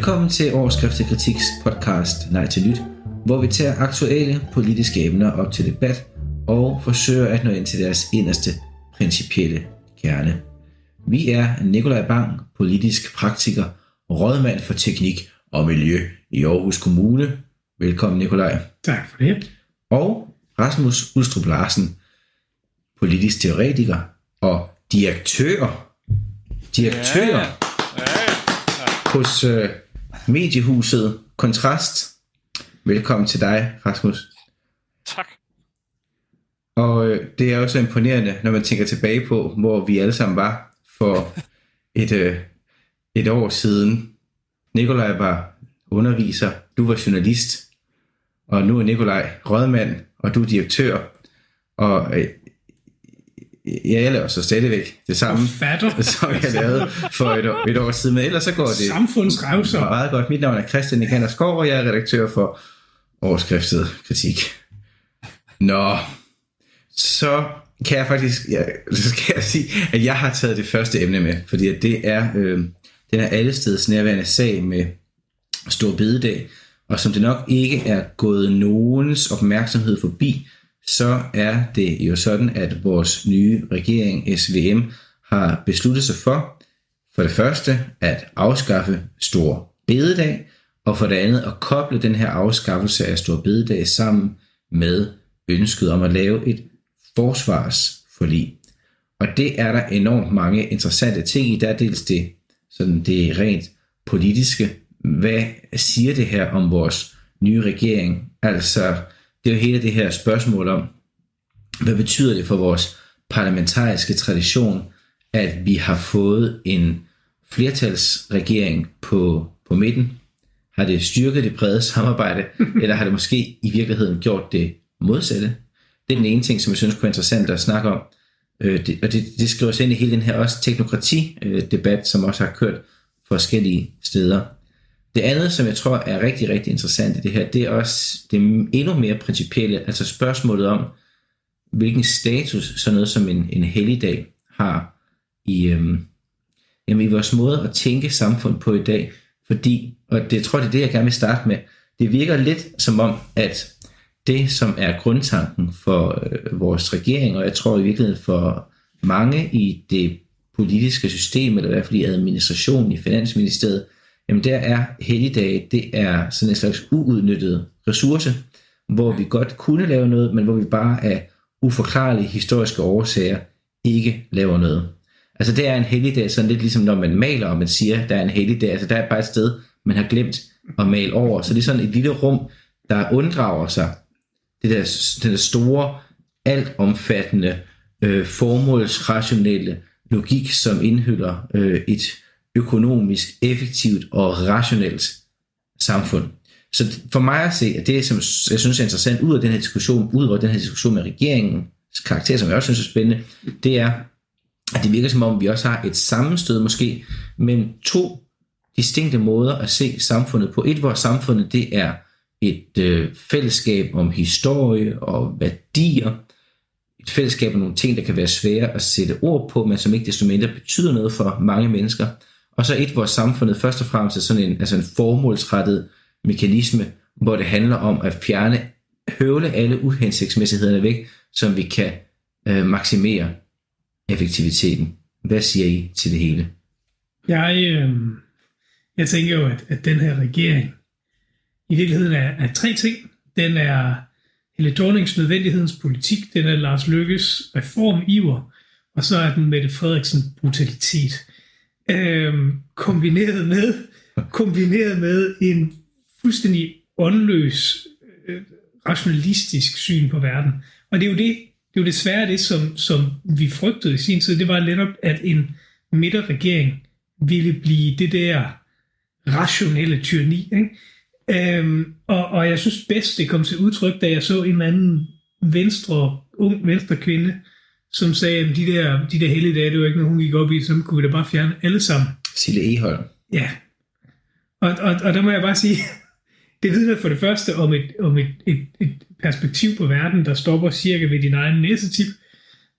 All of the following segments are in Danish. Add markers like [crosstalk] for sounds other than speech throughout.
Velkommen til Overskriftet Kritiks podcast Nej til Nyt, hvor vi tager aktuelle politiske emner op til debat og forsøger at nå ind til deres inderste principielle kerne. Vi er Nikolaj Bang, politisk praktiker, rådmand for teknik og miljø i Aarhus Kommune. Velkommen Nikolaj. Tak for det. Og Rasmus Ulstrup Larsen, politisk teoretiker og direktør. Direktør. Ja, hos øh, mediehuset Kontrast. Velkommen til dig, Rasmus. tak. Og øh, det er også imponerende, når man tænker tilbage på, hvor vi alle sammen var for [laughs] et, øh, et år siden. Nikolaj var underviser, du var journalist, og nu er Nikolaj rådmand, og du er direktør. Og øh, jeg laver så stadigvæk det samme, Fatter. [laughs] som jeg lavede for et år, et år siden. Men ellers så går det Samfundsrevser. meget godt. Mit navn er Christian Nikander Skov, og jeg er redaktør for overskriftet kritik. Nå, så kan jeg faktisk, ja, så skal jeg sige, at jeg har taget det første emne med, fordi det er øh, den er allesteds nærværende sag med Stor Bededag, og som det nok ikke er gået nogens opmærksomhed forbi, så er det jo sådan, at vores nye regering, SVM, har besluttet sig for, for det første at afskaffe Stor Bededag, og for det andet at koble den her afskaffelse af Stor Bededag sammen med ønsket om at lave et forsvarsforlig. Og det er der enormt mange interessante ting i. Der er dels det, sådan det rent politiske. Hvad siger det her om vores nye regering? Altså, det er jo hele det her spørgsmål om, hvad betyder det for vores parlamentariske tradition, at vi har fået en flertalsregering på, på midten? Har det styrket det brede samarbejde, [laughs] eller har det måske i virkeligheden gjort det modsatte? Det er den ene ting, som jeg synes kunne være interessant at snakke om. Øh, det, og det, det skriver sig ind i hele den her også teknokrati-debat, som også har kørt forskellige steder. Det andet, som jeg tror er rigtig, rigtig interessant i det her, det er også det endnu mere principielle, altså spørgsmålet om, hvilken status sådan noget som en, en helligdag har i, øhm, jamen, i vores måde at tænke samfund på i dag. Fordi, og det jeg tror det er det, jeg gerne vil starte med, det virker lidt som om, at det, som er grundtanken for øh, vores regering, og jeg tror i virkeligheden for mange i det politiske system, eller i hvert fald i administrationen i Finansministeriet, jamen der er helligdage, det er sådan en slags uudnyttet ressource, hvor vi godt kunne lave noget, men hvor vi bare af uforklarlige historiske årsager ikke laver noget. Altså det er en helligdag, sådan lidt ligesom når man maler, og man siger, der er en helligdag, altså der er bare et sted, man har glemt at male over. Så det er sådan et lille rum, der unddrager sig det der, den der store, altomfattende, øh, formålsrationelle logik, som indhylder øh, et økonomisk, effektivt og rationelt samfund. Så for mig at se, at det, som jeg synes er interessant ud af den her diskussion, ud af den her diskussion med regeringens karakter, som jeg også synes er spændende, det er, at det virker som om, vi også har et sammenstød måske, men to distinkte måder at se samfundet på. Et, hvor samfundet det er et øh, fællesskab om historie og værdier, et fællesskab om nogle ting, der kan være svære at sætte ord på, men som ikke desto mindre betyder noget for mange mennesker. Og så et, hvor samfundet først og fremmest er sådan en, altså en formålsrettet mekanisme, hvor det handler om at fjerne, høvle alle uhensigtsmæssighederne væk, som vi kan øh, maksimere effektiviteten. Hvad siger I til det hele? Jeg, øh, jeg tænker jo, at, at den her regering i virkeligheden er, er tre ting. Den er Helle Thornings nødvendighedens politik, den er Lars Lykkes reformiver, og så er den Mette Frederiksen brutalitet. Øh, kombineret med kombineret med en fuldstændig åndløs, øh, rationalistisk syn på verden. Og det er jo det, det er jo desværre det, som, som vi frygtede i sin tid. Det var netop, at en midterregering ville blive det der rationelle tyranni. Ikke? Øhm, og, og jeg synes bedst, det kom til udtryk, da jeg så en eller anden venstre, ung venstre kvinde, som sagde, at de der, de der helligdage, det var ikke noget, hun gik op i, så kunne vi da bare fjerne alle sammen. Sille Eholm. Ja. Og, og, og der må jeg bare sige, [laughs] det vidner for det første om et, om et, et, et perspektiv på verden, der stopper cirka ved din egen næsetip.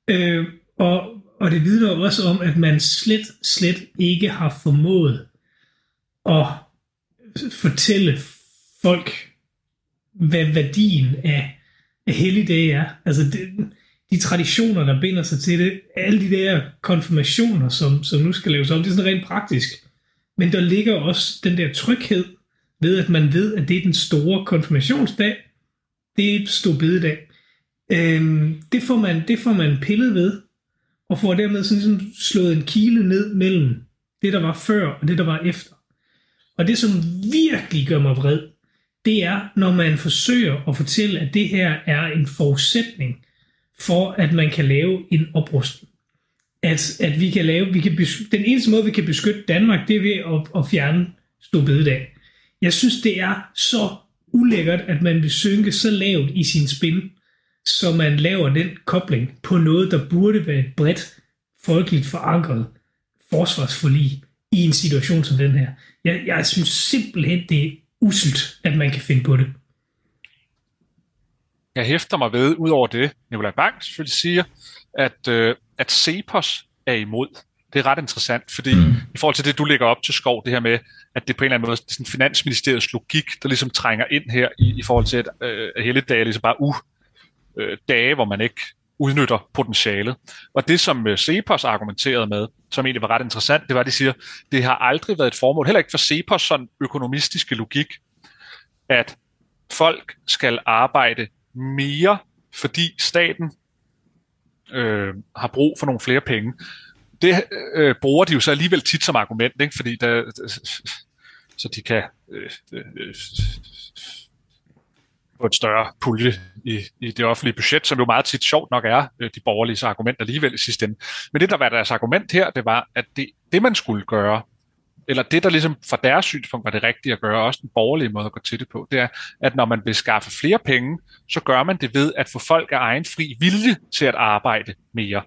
Øh, og, og det vidner også om, at man slet, slet ikke har formået at fortælle folk, hvad værdien af, af helligdage er. Altså det, de traditioner, der binder sig til det, alle de der konfirmationer, som, som nu skal laves om, det er sådan rent praktisk. Men der ligger også den der tryghed ved, at man ved, at det er den store konfirmationsdag, det er stor bededag. Øhm, det, får man, det får man pillet ved, og får dermed sådan, sådan slået en kile ned mellem det, der var før og det, der var efter. Og det, som virkelig gør mig vred, det er, når man forsøger at fortælle, at det her er en forudsætning for, at man kan lave en oprustning. At, at vi kan lave, vi kan beskytte, den eneste måde, vi kan beskytte Danmark, det er ved at, at fjerne Storbededag. Jeg synes, det er så ulækkert, at man vil synke så lavt i sin spin, så man laver den kobling på noget, der burde være et bredt, folkeligt forankret forsvarsforlig i en situation som den her. Jeg, jeg synes simpelthen, det er uselt, at man kan finde på det. Jeg hæfter mig ved, ud over det, Nikolaj Bang selvfølgelig siger, at, øh, at Cepos er imod. Det er ret interessant, fordi mm. i forhold til det, du lægger op til skov, det her med, at det på en eller anden måde er sådan finansministeriets logik, der ligesom trænger ind her i, i forhold til, at, øh, at hele dagen ligesom bare u øh, dage, hvor man ikke udnytter potentialet. Og det, som øh, Cepos argumenterede med, som egentlig var ret interessant, det var, at de siger, det har aldrig været et formål, heller ikke for Cepos sådan økonomistiske logik, at folk skal arbejde mere, fordi staten øh, har brug for nogle flere penge. Det øh, bruger de jo så alligevel tit som argument, ikke? fordi der, så de kan øh, øh, få et større pulje i, i det offentlige budget, som jo meget tit sjovt nok er øh, de borgerlige argument alligevel i sidste ende. Men det, der var deres argument her, det var, at det, det man skulle gøre, eller det, der ligesom fra deres synspunkt var det rigtige at gøre, også den borgerlige måde at gå til det på, det er, at når man vil skaffe flere penge, så gør man det ved at få folk af egen fri vilje til at arbejde mere.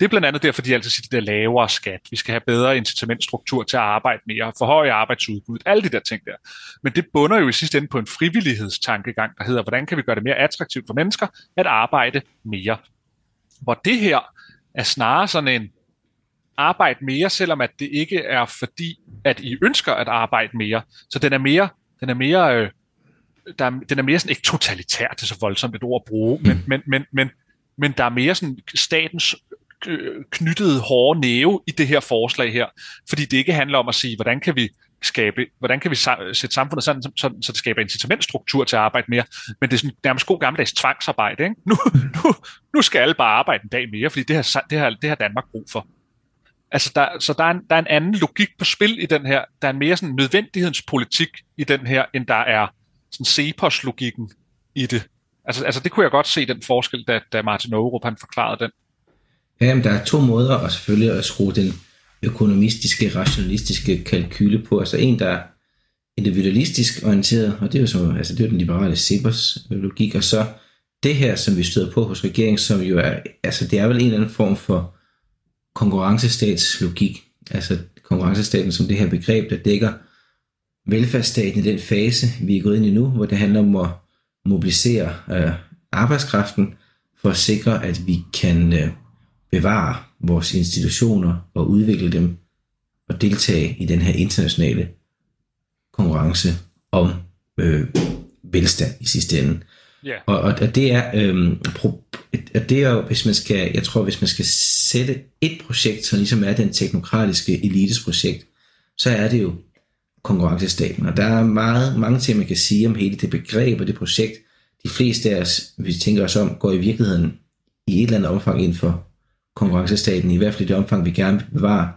Det er blandt andet derfor, de altid siger, at det er lavere skat. Vi skal have bedre incitamentstruktur til at arbejde mere, forhøje arbejdsudbuddet, alle de der ting der. Men det bunder jo i sidste ende på en frivillighedstankegang, der hedder, hvordan kan vi gøre det mere attraktivt for mennesker at arbejde mere. Hvor det her er snarere sådan en arbejde mere, selvom at det ikke er fordi, at I ønsker at arbejde mere. Så den er mere, den er mere, øh, der, den er mere sådan ikke totalitær, det er så voldsomt et ord at bruge, men, men, men, men, men der er mere sådan statens knyttede hårde næve i det her forslag her, fordi det ikke handler om at sige, hvordan kan vi skabe, hvordan kan vi sætte samfundet sådan, så, så det skaber incitamentstruktur til at arbejde mere, men det er sådan nærmest god gammeldags tvangsarbejde. Ikke? Nu, nu, nu skal alle bare arbejde en dag mere, fordi det har, det har, det har Danmark brug for. Altså der, så der er, en, der er en anden logik på spil i den her. Der er en mere sådan nødvendighedspolitik i den her, end der er sådan Cepos-logikken i det. Altså, altså det kunne jeg godt se den forskel, da, da Martin Aarup han forklarede den. Ja, jamen, der er to måder at selvfølgelig at skrue den økonomistiske, rationalistiske kalkyle på. Altså en, der er individualistisk orienteret, og det er jo, så, altså det er jo den liberale Cepos logik, og så det her, som vi støder på hos regeringen, som jo er, altså det er vel en eller anden form for konkurrencestatslogik, altså konkurrencestaten som det her begreb, der dækker velfærdsstaten i den fase, vi er gået ind i nu, hvor det handler om at mobilisere øh, arbejdskraften for at sikre, at vi kan øh, bevare vores institutioner og udvikle dem og deltage i den her internationale konkurrence om øh, velstand i sidste ende. Yeah. Og, og, det er øhm, pro, det er jo, hvis man skal, jeg tror, hvis man skal sætte et projekt, som ligesom er den teknokratiske elites projekt, så er det jo konkurrencestaten. Og der er meget, mange ting, man kan sige om hele det begreb og det projekt. De fleste af os, hvis vi tænker os om, går i virkeligheden i et eller andet omfang ind for konkurrencestaten, i hvert fald i det omfang, vi gerne vil bevare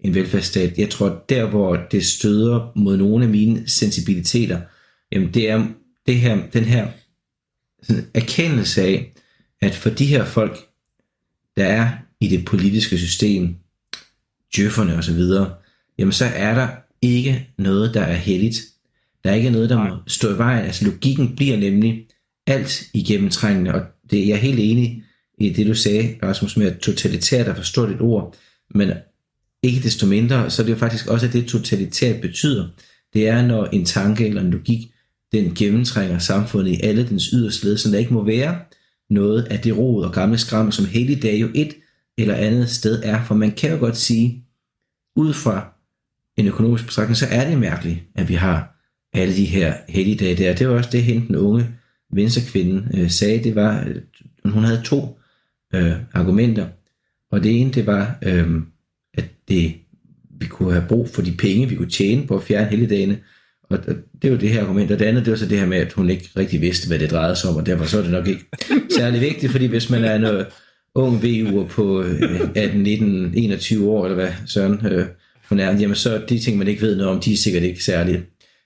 en velfærdsstat. Jeg tror, der hvor det støder mod nogle af mine sensibiliteter, jamen det er det her, den her sådan erkendelse af, at for de her folk, der er i det politiske system, djøfferne osv., jamen så er der ikke noget, der er heldigt. Der er ikke noget, der må stå i vejen. Altså logikken bliver nemlig alt igennemtrængende, og det, jeg er helt enig i det, du sagde, Rasmus, med at totalitært er for stort et ord, men ikke desto mindre, så er det jo faktisk også, at det totalitært betyder. Det er, når en tanke eller en logik den gennemtrænger samfundet i alle dens yderste led, så der ikke må være noget af det rod og gamle skram, som dag jo et eller andet sted er. For man kan jo godt sige, ud fra en økonomisk betragtning, så er det mærkeligt, at vi har alle de her helligdage der. Det var også det, hende den unge venstrekvinde øh, sagde. Det var, øh, hun havde to øh, argumenter. Og det ene, det var, øh, at det, vi kunne have brug for de penge, vi kunne tjene på at fjerne helligdagene. Og det var det her argument. Og det andet, det var så det her med, at hun ikke rigtig vidste, hvad det drejede sig om, og derfor så er det nok ikke særlig vigtigt, fordi hvis man er en ung VU'er på 18, 19, 21 år, eller hvad Søren øh, hun er, jamen så de ting, man ikke ved noget om, de er sikkert ikke særlig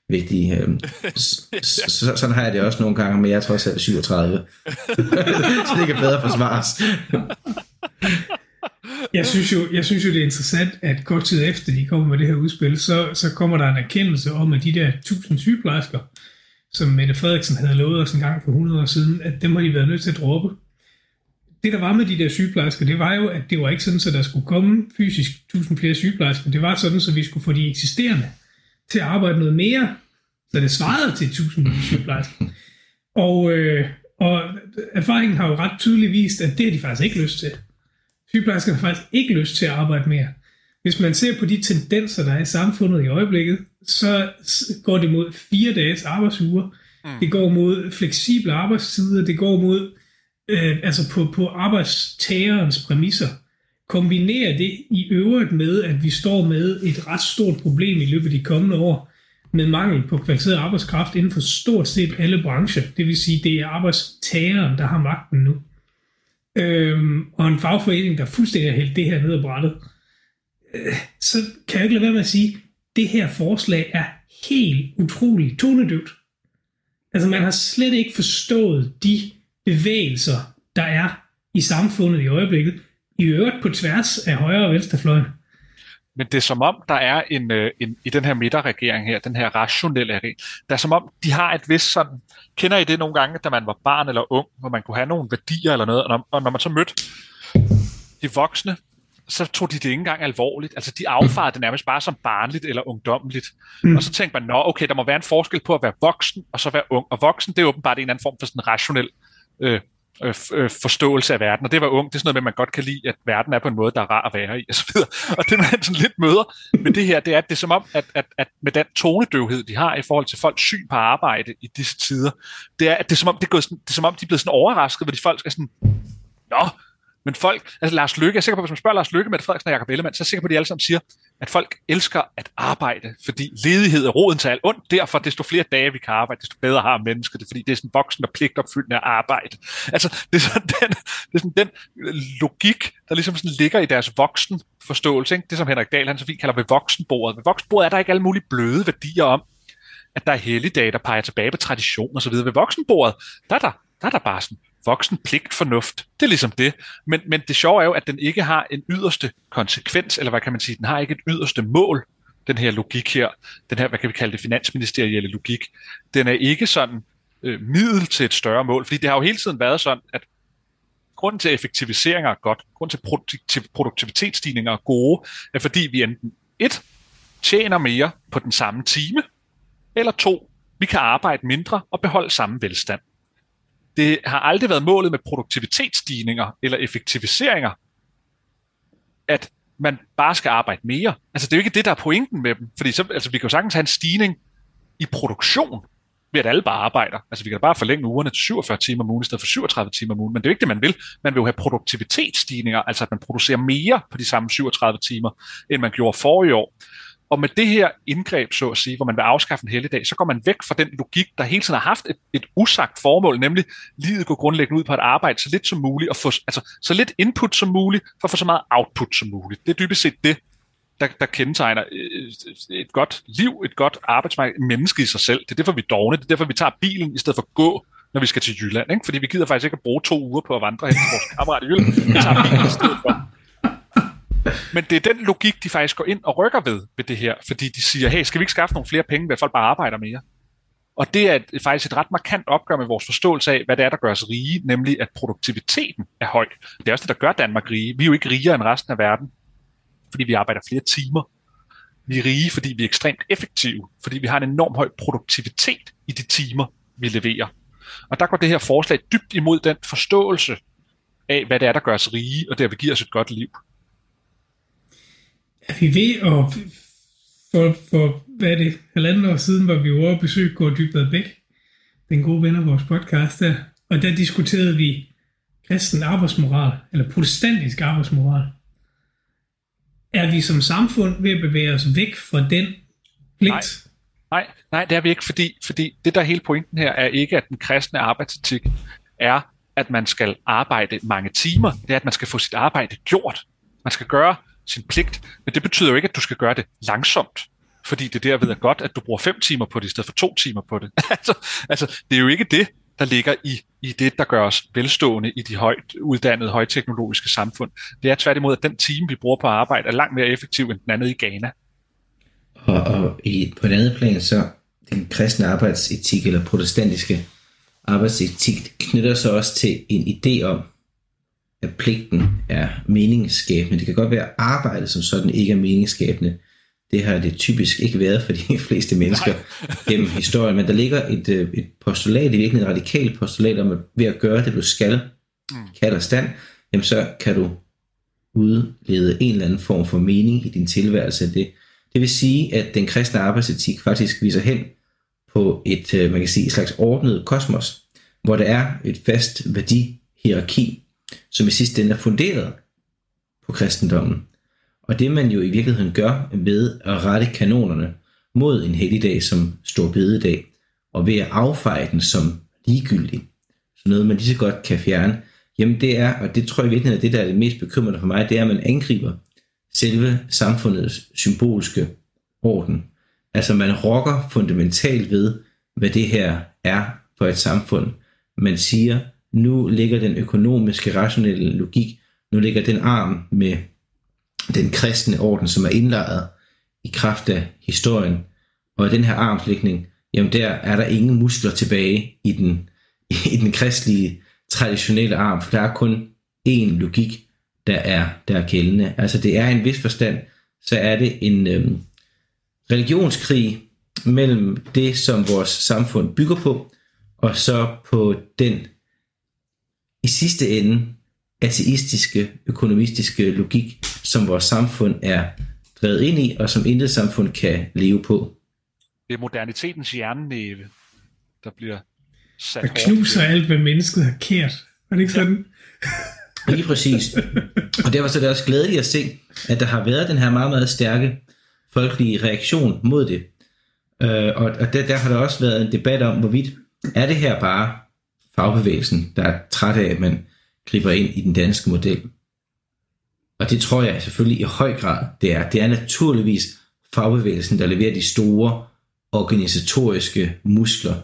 vigtige. Øh, så, sådan har jeg det også nogle gange, men jeg er trods alt 37. [laughs] så det kan bedre forsvares. Jeg synes, jo, jeg synes jo, det er interessant, at kort tid efter de kommer med det her udspil, så, så kommer der en erkendelse om, at de der 1000 sygeplejersker, som Mette Frederiksen havde lovet os en gang for 100 år siden, at dem har de været nødt til at droppe. Det, der var med de der sygeplejersker, det var jo, at det var ikke sådan, at der skulle komme fysisk 1000 flere sygeplejersker. Det var sådan, så vi skulle få de eksisterende til at arbejde noget mere, så det svarede til 1000 sygeplejersker. Og, øh, og erfaringen har jo ret tydeligt vist, at det har de faktisk ikke lyst til. Sygeplejersker har faktisk ikke lyst til at arbejde mere. Hvis man ser på de tendenser, der er i samfundet i øjeblikket, så går det mod fire dages arbejdsuger. Mm. Det går mod fleksible arbejdstider. Det går mod øh, altså på, på arbejdstagerens præmisser. Kombinere det i øvrigt med, at vi står med et ret stort problem i løbet af de kommende år, med mangel på kvalificeret arbejdskraft inden for stort set alle brancher. Det vil sige, det er arbejdstageren, der har magten nu øhm, og en fagforening, der fuldstændig har hældt det her ned ad brættet, øh, så kan jeg ikke lade være med at sige, det her forslag er helt utroligt tonedøvt. Altså man har slet ikke forstået de bevægelser, der er i samfundet i øjeblikket, i øvrigt på tværs af højre og venstrefløjen. Men det er som om, der er en, øh, en i den her midterregering her, den her rationelle regering, der er som om, de har et vist sådan, kender I det nogle gange, da man var barn eller ung, hvor man kunne have nogle værdier eller noget, og når, og når man så mødte de voksne, så tog de det ikke engang alvorligt. Altså, de affarede det nærmest bare som barnligt eller ungdommeligt. Mm. Og så tænkte man, nå, okay, der må være en forskel på at være voksen og så være ung. Og voksen, det er åbenbart en eller anden form for sådan rationel øh, øh, øh, forståelse af verden. Og det var ung, det er sådan noget med, at man godt kan lide, at verden er på en måde, der er rar at være i, og så videre. [laughs] Og det man sådan lidt møder med det her, det er, at det er som om, at, at, at med den tonedøvhed, de har i forhold til folks syn på arbejde i disse tider, det er, at det er som om, det er, gået sådan, det er, som om de er blevet sådan overrasket, hvor de folk skal sådan, Nå, men folk, altså Lars Lykke, jeg er sikker på, hvis man spørger Lars Lykke, med Frederiksen og Jacob Ellemann, så er jeg sikker på, at de alle sammen siger, at folk elsker at arbejde, fordi ledighed er roden til alt ondt. Derfor, desto flere dage vi kan arbejde, desto bedre har mennesket det, fordi det er sådan voksen og pligtopfyldende at arbejde. Altså, det er sådan den, det er sådan den logik, der ligesom sådan ligger i deres voksen forståelse. Ikke? Det, som Henrik Dahl han så fint kalder ved voksenbordet. Ved voksenbordet er der ikke alle mulige bløde værdier om, at der er helligdage, der peger tilbage på tradition og så videre. Ved voksenbordet, der er der, der er der bare sådan voksen pligt fornuft. Det er ligesom det. Men, men det sjove er jo, at den ikke har en yderste konsekvens, eller hvad kan man sige, den har ikke et yderste mål, den her logik her, den her, hvad kan vi kalde det, finansministerielle logik. Den er ikke sådan øh, middel til et større mål, fordi det har jo hele tiden været sådan, at grunden til effektiviseringer er godt, grunden til produktiv, produktivitetsstigninger er gode, er fordi vi enten et, tjener mere på den samme time, eller to, vi kan arbejde mindre og beholde samme velstand det har aldrig været målet med produktivitetsstigninger eller effektiviseringer, at man bare skal arbejde mere. Altså det er jo ikke det, der er pointen med dem, fordi så, altså, vi kan jo sagtens have en stigning i produktion, ved at alle bare arbejder. Altså vi kan da bare forlænge ugerne til 47 timer om ugen i stedet for 37 timer om ugen, men det er jo ikke det, man vil. Man vil jo have produktivitetsstigninger, altså at man producerer mere på de samme 37 timer, end man gjorde forrige år. Og med det her indgreb, så at sige, hvor man vil afskaffe en helligdag, så går man væk fra den logik, der hele tiden har haft et, et usagt formål, nemlig livet går grundlæggende ud på at arbejde så lidt som muligt, og få altså, så lidt input som muligt, for at få så meget output som muligt. Det er dybest set det, der, der kendetegner øh, øh, et godt liv, et godt arbejdsmarked, et menneske i sig selv. Det er derfor, vi dogne. Det er derfor, vi tager bilen i stedet for at gå, når vi skal til Jylland. Ikke? Fordi vi gider faktisk ikke at bruge to uger på at vandre hen til vores kammerat i Jylland. Vi tager bilen i stedet for. Men det er den logik, de faktisk går ind og rykker ved ved det her, fordi de siger, hey, skal vi ikke skaffe nogle flere penge ved, at folk bare arbejder mere? Og det er et, faktisk et ret markant opgør med vores forståelse af, hvad det er, der gør os rige, nemlig at produktiviteten er høj. Det er også det, der gør Danmark rige. Vi er jo ikke rigere end resten af verden, fordi vi arbejder flere timer. Vi er rige, fordi vi er ekstremt effektive, fordi vi har en enorm høj produktivitet i de timer, vi leverer. Og der går det her forslag dybt imod den forståelse af, hvad det er, der gør os rige, og det vil give os et godt liv vi ved at for, for hvad er det, halvanden år siden, var vi over at besøge Gård Dybvad Bæk, den gode ven af vores podcast der, og der diskuterede vi kristen arbejdsmoral, eller protestantisk arbejdsmoral. Er vi som samfund ved at bevæge os væk fra den pligt? Nej. Nej, nej, det er vi ikke, fordi, fordi det der er hele pointen her er ikke, at den kristne arbejdsetik er, at man skal arbejde mange timer. Det er, at man skal få sit arbejde gjort. Man skal gøre sin pligt, men det betyder jo ikke, at du skal gøre det langsomt, fordi det derved er godt, at du bruger fem timer på det, i stedet for to timer på det. [laughs] altså, altså, det er jo ikke det, der ligger i, i det, der gør os velstående i de højt uddannede, højteknologiske samfund. Det er tværtimod, at den time, vi bruger på arbejde, er langt mere effektiv end den anden i Ghana. Og, og i, på en anden plan, så den kristne arbejdsetik, eller protestantiske arbejdsetik, knytter sig også til en idé om, at pligten er meningsskabende. Det kan godt være, at arbejdet som sådan ikke er meningsskabende. Det har det typisk ikke været for de [laughs] fleste mennesker Nej. [laughs] gennem historien, men der ligger et, øh, et postulat, i virkeligheden et radikalt postulat om, at ved at gøre det, du skal, mm. kan og stand, jamen så kan du udlede en eller anden form for mening i din tilværelse af det. Det vil sige, at den kristne arbejdsetik faktisk viser hen på et, øh, man kan sige, et slags ordnet kosmos, hvor der er et fast værdihierarki, som i sidste ende er funderet på kristendommen. Og det man jo i virkeligheden gør ved at rette kanonerne mod en helligdag som stor bededag, og ved at affeje den som ligegyldig, så noget man lige så godt kan fjerne, jamen det er, og det tror jeg virkelig er det, der er det mest bekymrende for mig, det er, at man angriber selve samfundets symbolske orden. Altså man rokker fundamentalt ved, hvad det her er for et samfund. Man siger, nu ligger den økonomiske, rationelle logik, nu ligger den arm med den kristne orden, som er indlejret i kraft af historien. Og i den her armslægning, jamen der er der ingen muskler tilbage i den, i den kristelige traditionelle arm, for der er kun én logik, der er, der er gældende. Altså det er en vis forstand, så er det en øhm, religionskrig mellem det, som vores samfund bygger på, og så på den i sidste ende ateistiske, økonomistiske logik, som vores samfund er drevet ind i, og som intet samfund kan leve på. Det er modernitetens hjernenæve, der bliver sat Der knuser alt, hvad mennesket har kært. Er det ikke sådan? Ja. [laughs] Lige præcis. Og derfor så er det også glædeligt at se, at der har været den her meget, meget stærke folkelige reaktion mod det. Øh, og og der, der har der også været en debat om, hvorvidt er det her bare fagbevægelsen, der er træt af, at man griber ind i den danske model. Og det tror jeg selvfølgelig i høj grad, det er. Det er naturligvis fagbevægelsen, der leverer de store organisatoriske muskler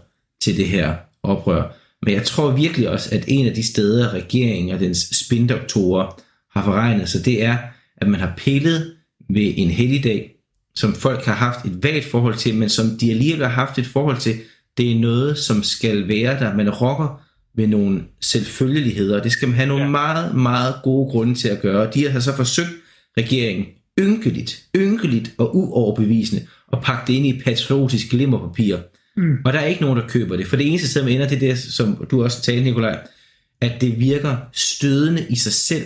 til det her oprør. Men jeg tror virkelig også, at en af de steder, regeringen og dens spindoktorer har forregnet sig, det er, at man har pillet ved en helligdag, som folk har haft et vagt forhold til, men som de alligevel har haft et forhold til, det er noget, som skal være der. Man rokker ved nogle selvfølgeligheder, og det skal man have nogle ja. meget, meget gode grunde til at gøre. De har så forsøgt regeringen ynkeligt, ynkeligt og uoverbevisende at pakke det ind i patriotisk glimmerpapir. Mm. Og der er ikke nogen, der køber det. For det eneste sted, man ender, det er det, som du også talte, Nikolaj, at det virker stødende i sig selv,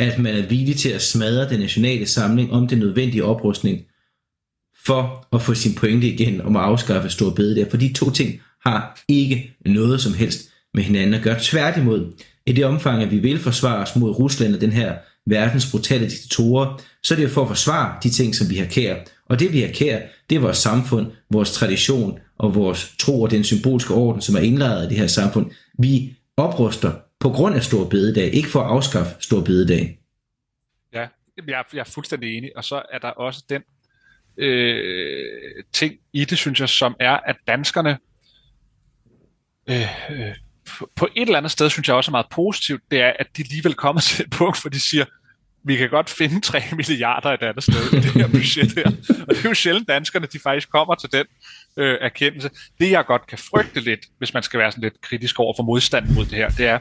at man er villig til at smadre den nationale samling om den nødvendige oprustning, for at få sin pointe igen om at afskaffe stor bede der. For de to ting har ikke noget som helst med hinanden at gøre. Tværtimod, i det omfang, at vi vil forsvare os mod Rusland og den her verdens brutale diktatorer, så er det jo for at forsvare de ting, som vi har kær. Og det vi har kær, det er vores samfund, vores tradition og vores tro og den symbolske orden, som er indlejret i det her samfund. Vi opruster på grund af stor bededag, ikke for at afskaffe stor bededag. Ja, jeg er, jeg er fuldstændig enig. Og så er der også den øh, ting i det, synes jeg, som er, at danskerne øh, øh, på et eller andet sted, synes jeg også er meget positivt, det er, at de alligevel kommer [laughs] til et punkt, hvor de siger, vi kan godt finde [laughs] 3 milliarder et andet sted i det her budget her. Og det er jo sjældent danskerne, de faktisk kommer til den øh, erkendelse. Det jeg godt kan frygte lidt, hvis man skal være sådan lidt kritisk over for modstanden mod det her, det er,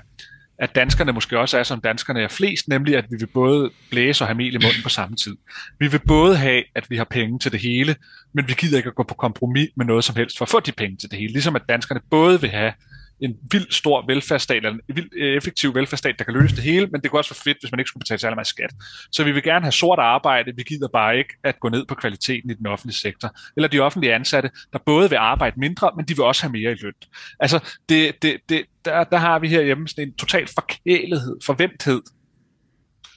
at danskerne måske også er, som danskerne er flest, nemlig at vi vil både blæse og have mel i munden på samme tid. Vi vil både have, at vi har penge til det hele, men vi gider ikke at gå på kompromis med noget som helst for at få de penge til det hele. Ligesom at danskerne både vil have en vild stor velfærdsstat, eller en vild øh, effektiv velfærdsstat, der kan løse det hele, men det kunne også være fedt, hvis man ikke skulle betale særlig meget skat. Så vi vil gerne have sort arbejde, vi gider bare ikke at gå ned på kvaliteten i den offentlige sektor. Eller de offentlige ansatte, der både vil arbejde mindre, men de vil også have mere i løn. Altså, det, det, det, der, der har vi herhjemme sådan en total forkælethed, forventhed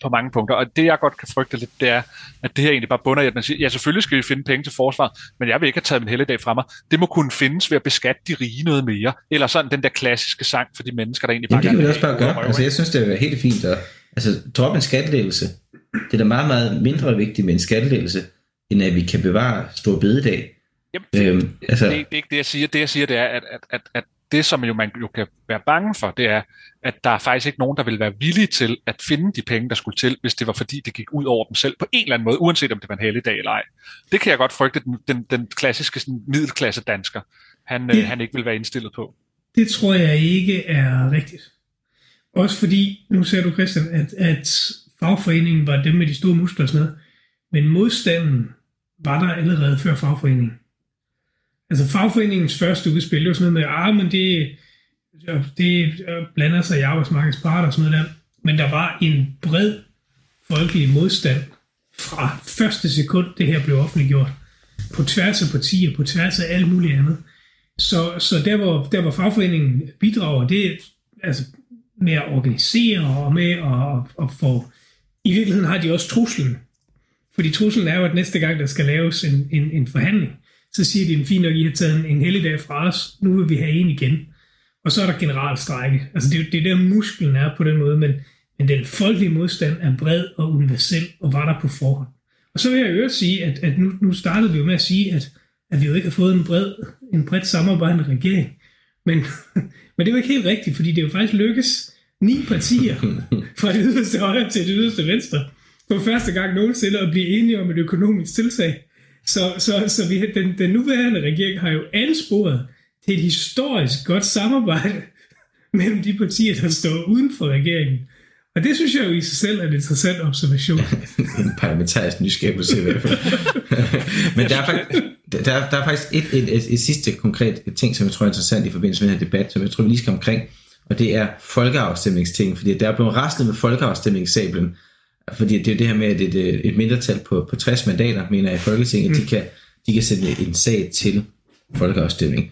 på mange punkter. Og det, jeg godt kan frygte lidt, det er, at det her egentlig bare bunder i, at man siger, ja, selvfølgelig skal vi finde penge til forsvar, men jeg vil ikke have taget min helligdag fra mig. Det må kunne findes ved at beskatte de rige noget mere. Eller sådan den der klassiske sang for de mennesker, der egentlig bare Jamen, det kan vi også bare gøre. Altså, jeg synes, det er helt fint. At, altså, drop en skattelæggelse. Det er da meget, meget mindre vigtigt med en skattelæggelse, end at vi kan bevare stor bededag. Jamen, øhm, altså, det, det, er ikke det, jeg siger. Det, jeg siger, det er, at, at, at, at det, som jo man jo kan være bange for, det er, at der er faktisk ikke nogen, der vil være villige til at finde de penge, der skulle til, hvis det var fordi, det gik ud over dem selv på en eller anden måde, uanset om det var en heldig dag eller ej. Det kan jeg godt frygte, den, den, den klassiske sådan, middelklasse dansker, han, det, øh, han ikke vil være indstillet på. Det tror jeg ikke er rigtigt. Også fordi, nu ser du Christian, at, at fagforeningen var dem med de store muskler og sådan noget, men modstanden var der allerede før fagforeningen. Altså fagforeningens første udspil, det var sådan noget med, ah, men det, det blander sig i arbejdsmarkedets parter og sådan noget der. Men der var en bred folkelig modstand fra første sekund, det her blev offentliggjort. På tværs af partier, på tværs af alt muligt andet. Så, så der, hvor, der hvor fagforeningen bidrager, det er altså med at organisere og med at, at få... I virkeligheden har de også truslen. Fordi truslen er jo, at næste gang, der skal laves en, en, en forhandling, så siger de, fint nok, I har taget en, en helligdag fra os, nu vil vi have en igen. Og så er der generalstrække. Altså det, det er der musklen er på den måde, men, men den folkelige modstand er bred og universel og var der på forhånd. Og så vil jeg jo sige, at, at nu, nu startede vi jo med at sige, at, at vi jo ikke har fået en bred, en bredt samarbejdende regering. Men, [laughs] men det er jo ikke helt rigtigt, fordi det er jo faktisk lykkes ni partier [laughs] fra det yderste højre til det yderste venstre for første gang nogensinde at blive enige om et økonomisk tiltag. Så, så, så vi, den, den nuværende regering har jo ansporet til et historisk godt samarbejde [laughs] mellem de partier, der står uden for regeringen. Og det synes jeg jo i sig selv er en interessant observation. [laughs] en parlamentarisk nyskabelse i hvert fald. [laughs] Men der er, faktisk, der, der er faktisk et, et, et, et sidste konkret ting, som jeg tror er interessant i forbindelse med den her debat, som jeg tror, vi lige skal omkring, og det er folkeafstemningsting, fordi der er blevet rastet med folkeafstemningssablen, fordi det er jo det her med, at et, et mindretal på, på 60 mandater, mener jeg i Folketinget, mm. de, kan, de kan sætte en sag til folkeafstemning.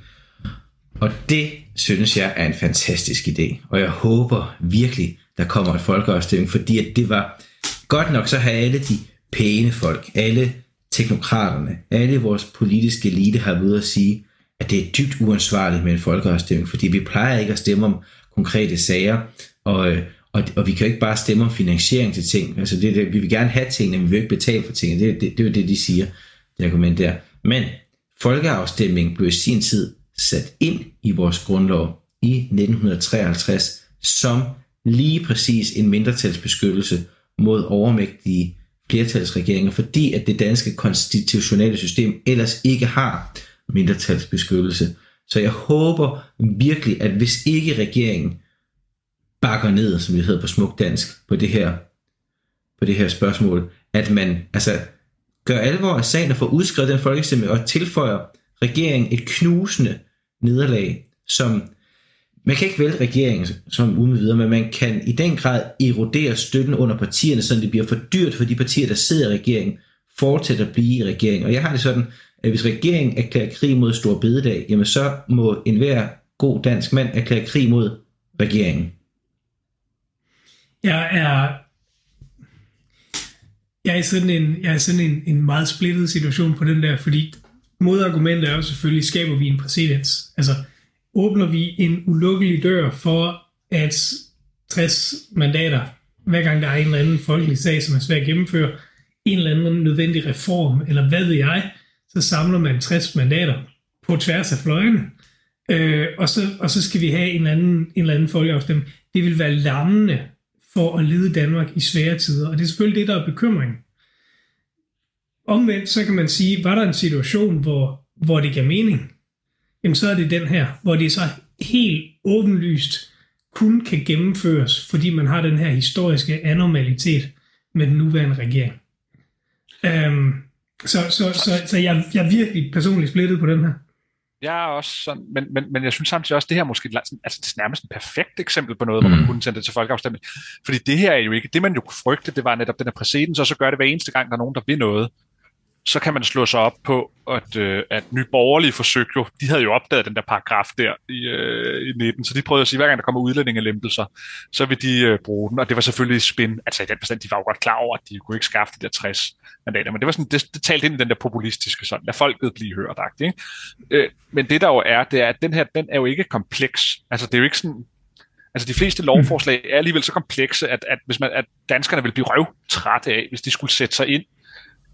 Og det synes jeg er en fantastisk idé, og jeg håber virkelig, der kommer et folkeafstemning, fordi at det var godt nok, så har alle de pæne folk, alle teknokraterne, alle vores politiske elite har ved at sige, at det er dybt uansvarligt med en folkeafstemning, fordi vi plejer ikke at stemme om konkrete sager, og, og, og vi kan ikke bare stemme om finansiering til ting. Altså det, det, vi vil gerne have tingene, men vi vil ikke betale for tingene. Det, det, det er jo det, de siger, det argument der. Men folkeafstemningen blev i sin tid sat ind i vores grundlov i 1953 som lige præcis en mindretalsbeskyttelse mod overmægtige flertalsregeringer, fordi at det danske konstitutionelle system ellers ikke har mindretalsbeskyttelse. Så jeg håber virkelig, at hvis ikke regeringen bakker ned, som det hedder på smuk dansk, på det her, på det her spørgsmål, at man altså gør alvor af sagen og får udskrevet den folkestemme og tilføjer regeringen et knusende nederlag, som man kan ikke vælge regeringen som uden videre, men man kan i den grad erodere støtten under partierne, så det bliver for dyrt for de partier, der sidder i regeringen, fortsætter at blive i regeringen. Og jeg har det sådan, at hvis regeringen erklærer krig mod Stor Bededag, jamen så må enhver god dansk mand erklære krig mod regeringen. Jeg er, jeg er sådan, en, jeg er sådan en, en meget splittet situation på den der, fordi modargumentet er jo selvfølgelig, skaber vi en præcedens? Altså, åbner vi en ulukkelig dør for, at 60 mandater, hver gang der er en eller anden folkelig sag, som er svær at gennemføre, en eller anden nødvendig reform, eller hvad ved jeg, så samler man 60 mandater på tværs af fløjene, øh, og, så, og så skal vi have en, anden, en eller anden folkeafstemning. Det vil være lammende for at lede Danmark i svære tider, og det er selvfølgelig det, der er bekymring. Omvendt, så kan man sige, var der en situation, hvor, hvor det gav mening, jamen så er det den her, hvor det så helt åbenlyst kun kan gennemføres, fordi man har den her historiske anormalitet med den nuværende regering. Um, så så, så, så jeg, jeg er virkelig personligt splittet på den her jeg er også sådan, men, men, men jeg synes samtidig også, at det her er måske altså, det er nærmest en perfekt eksempel på noget, mm. hvor man mm. kunne sende det til folkeafstemning. Fordi det her er jo ikke, det man jo kunne frygte, det var netop den her præcedens, og så gør det hver eneste gang, der er nogen, der vil noget så kan man slå sig op på, at, øh, at Nye Borgerlige forsøgte jo, de havde jo opdaget den der paragraf der i, øh, i 19, så de prøvede at sige, hver gang der kommer udlændingelempelser, så vil de øh, bruge den, og det var selvfølgelig spin, altså i den forstand, de var jo godt klar over, at de kunne ikke skaffe de der 60 mandater, men det var sådan, det, det talte ind i den der populistiske sådan, lad folket blive hørt, ikke? Øh, men det der jo er, det er, at den her, den er jo ikke kompleks, altså det er jo ikke sådan, Altså de fleste lovforslag er alligevel så komplekse, at, at, hvis man, at danskerne vil blive røvtrætte af, hvis de skulle sætte sig ind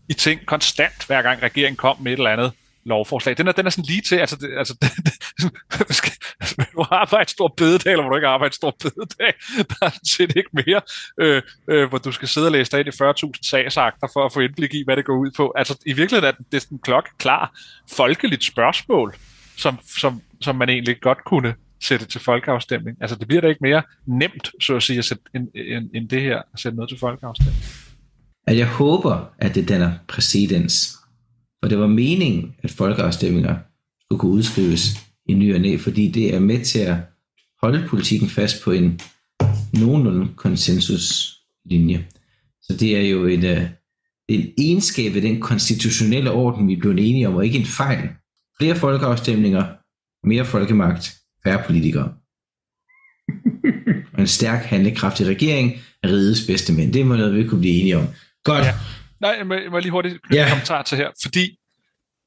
i ting konstant, hver gang regeringen kom med et eller andet lovforslag. Den er, den er sådan lige til, altså, det, altså det, [laughs] det, skal, altså, du arbejder et stort bededag, eller hvor du ikke arbejder et stort bededag, [laughs] der er set ikke mere, øh, øh, hvor du skal sidde og læse dig ind i 40.000 sagsakter for at få indblik i, hvad det går ud på. Altså i virkeligheden er det, det er sådan klok klar folkeligt spørgsmål, som, som, som man egentlig godt kunne sætte til folkeafstemning. Altså det bliver da ikke mere nemt, så at sige, at sætte, end, end, end det her, at sætte noget til folkeafstemning at jeg håber, at det danner præcedens. For det var meningen, at folkeafstemninger skulle kunne udskrives i ny og næ, fordi det er med til at holde politikken fast på en nogenlunde konsensuslinje. Så det er jo en, øh, en egenskab af den konstitutionelle orden, vi er blevet enige om, og ikke en fejl. Flere folkeafstemninger, mere folkemagt, færre politikere. og en stærk, handlekraftig regering er rigets bedste mænd. Det må noget, vi kunne blive enige om. Godt. Ja. Nej, jeg må, jeg må lige hurtigt knytte ja. kommentar til her, fordi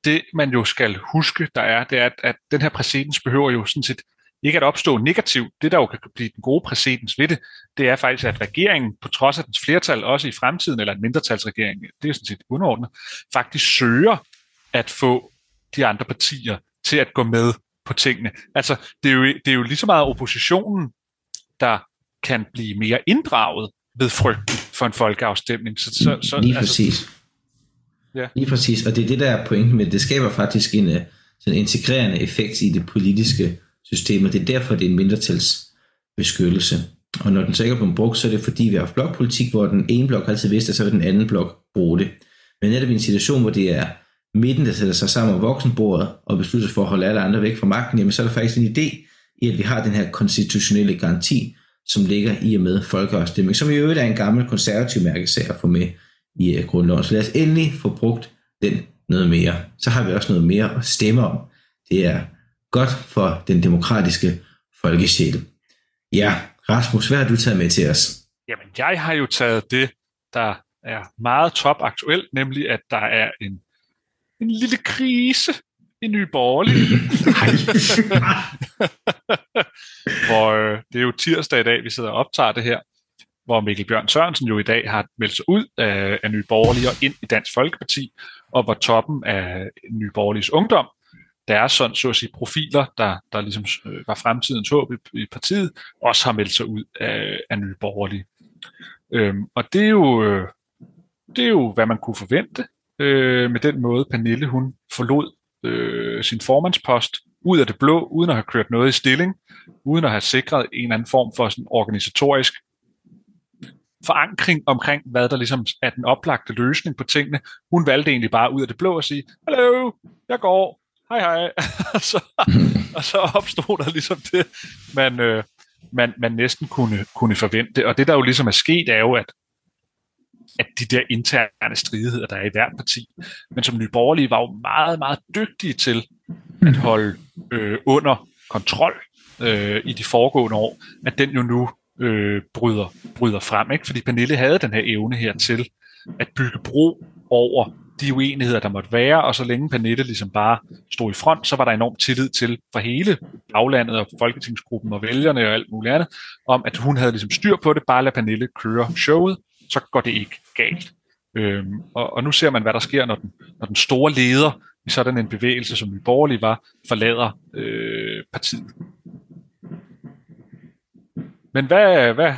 det, man jo skal huske, der er, det er, at, at den her præcedens behøver jo sådan set ikke at opstå negativt. Det, der jo kan blive den gode præcedens ved det, det er faktisk, at regeringen, på trods af dens flertal, også i fremtiden, eller en mindretalsregering, det er sådan set underordnet, faktisk søger at få de andre partier til at gå med på tingene. Altså, det er jo, det er jo lige så meget oppositionen, der kan blive mere inddraget ved frygten for en folkeafstemning. Så, så, så, Lige altså, præcis. Ja. Lige præcis, og det er det, der er pointen med det. Skaber faktisk en øh, sådan integrerende effekt i det politiske system, og det er derfor, det er en mindretalsbeskyttelse. Og når den så ikke er blevet brugt, så er det fordi, vi har haft blokpolitik, hvor den ene blok altid vidste, at så vil den anden blok bruge det. Men netop i en situation, hvor det er midten, der sætter sig sammen om voksenbordet og beslutter sig for at holde alle andre væk fra magten, jamen så er der faktisk en idé i, at vi har den her konstitutionelle garanti, som ligger i og med folkeafstemning, som i øvrigt er en gammel konservativ mærkesag at få med i øh, grundloven. Så lad os endelig få brugt den noget mere. Så har vi også noget mere at stemme om. Det er godt for den demokratiske folkesjæl. Ja, Rasmus, hvad har du taget med til os? Jamen, jeg har jo taget det, der er meget topaktuelt, nemlig at der er en, en lille krise i Nye Borgerlige. [laughs] [laughs] hvor øh, det er jo tirsdag i dag, vi sidder og optager det her, hvor Mikkel Bjørn Sørensen jo i dag har meldt sig ud af, af Nye Borgerlige og ind i Dansk Folkeparti, og hvor toppen af Nye Borgerliges ungdom, deres sådan, så at sige, profiler, der, der ligesom øh, var fremtidens håb i, i partiet, også har meldt sig ud af, af Nye Borgerlige. Øhm, og det er jo, øh, det er jo, hvad man kunne forvente øh, med den måde, Pernille hun forlod øh, sin formandspost ud af det blå, uden at have kørt noget i stilling, uden at have sikret en eller anden form for sådan organisatorisk forankring omkring, hvad der ligesom er den oplagte løsning på tingene. Hun valgte egentlig bare ud af det blå at sige, hallo, jeg går, hej hej, [laughs] og, så, og så opstod der ligesom det, man, øh, man, man næsten kunne, kunne forvente. Og det, der jo ligesom er sket, er jo, at at de der interne stridigheder, der er i hvert parti, men som Nye Borgerlige var jo meget, meget dygtige til at holde øh, under kontrol øh, i de foregående år, at den jo nu øh, bryder, bryder frem. Ikke? Fordi Pernille havde den her evne her til at bygge bro over de uenigheder, der måtte være, og så længe Pernille ligesom bare stod i front, så var der enormt tillid til for hele aflandet og folketingsgruppen og vælgerne og alt muligt andet, om at hun havde ligesom styr på det, bare lade Pernille køre showet, så går det ikke galt. Øhm, og, og nu ser man, hvad der sker, når den, når den store leder i sådan en bevægelse, som Nye Borgerlige var, forlader øh, partiet. Men hvad, hvad,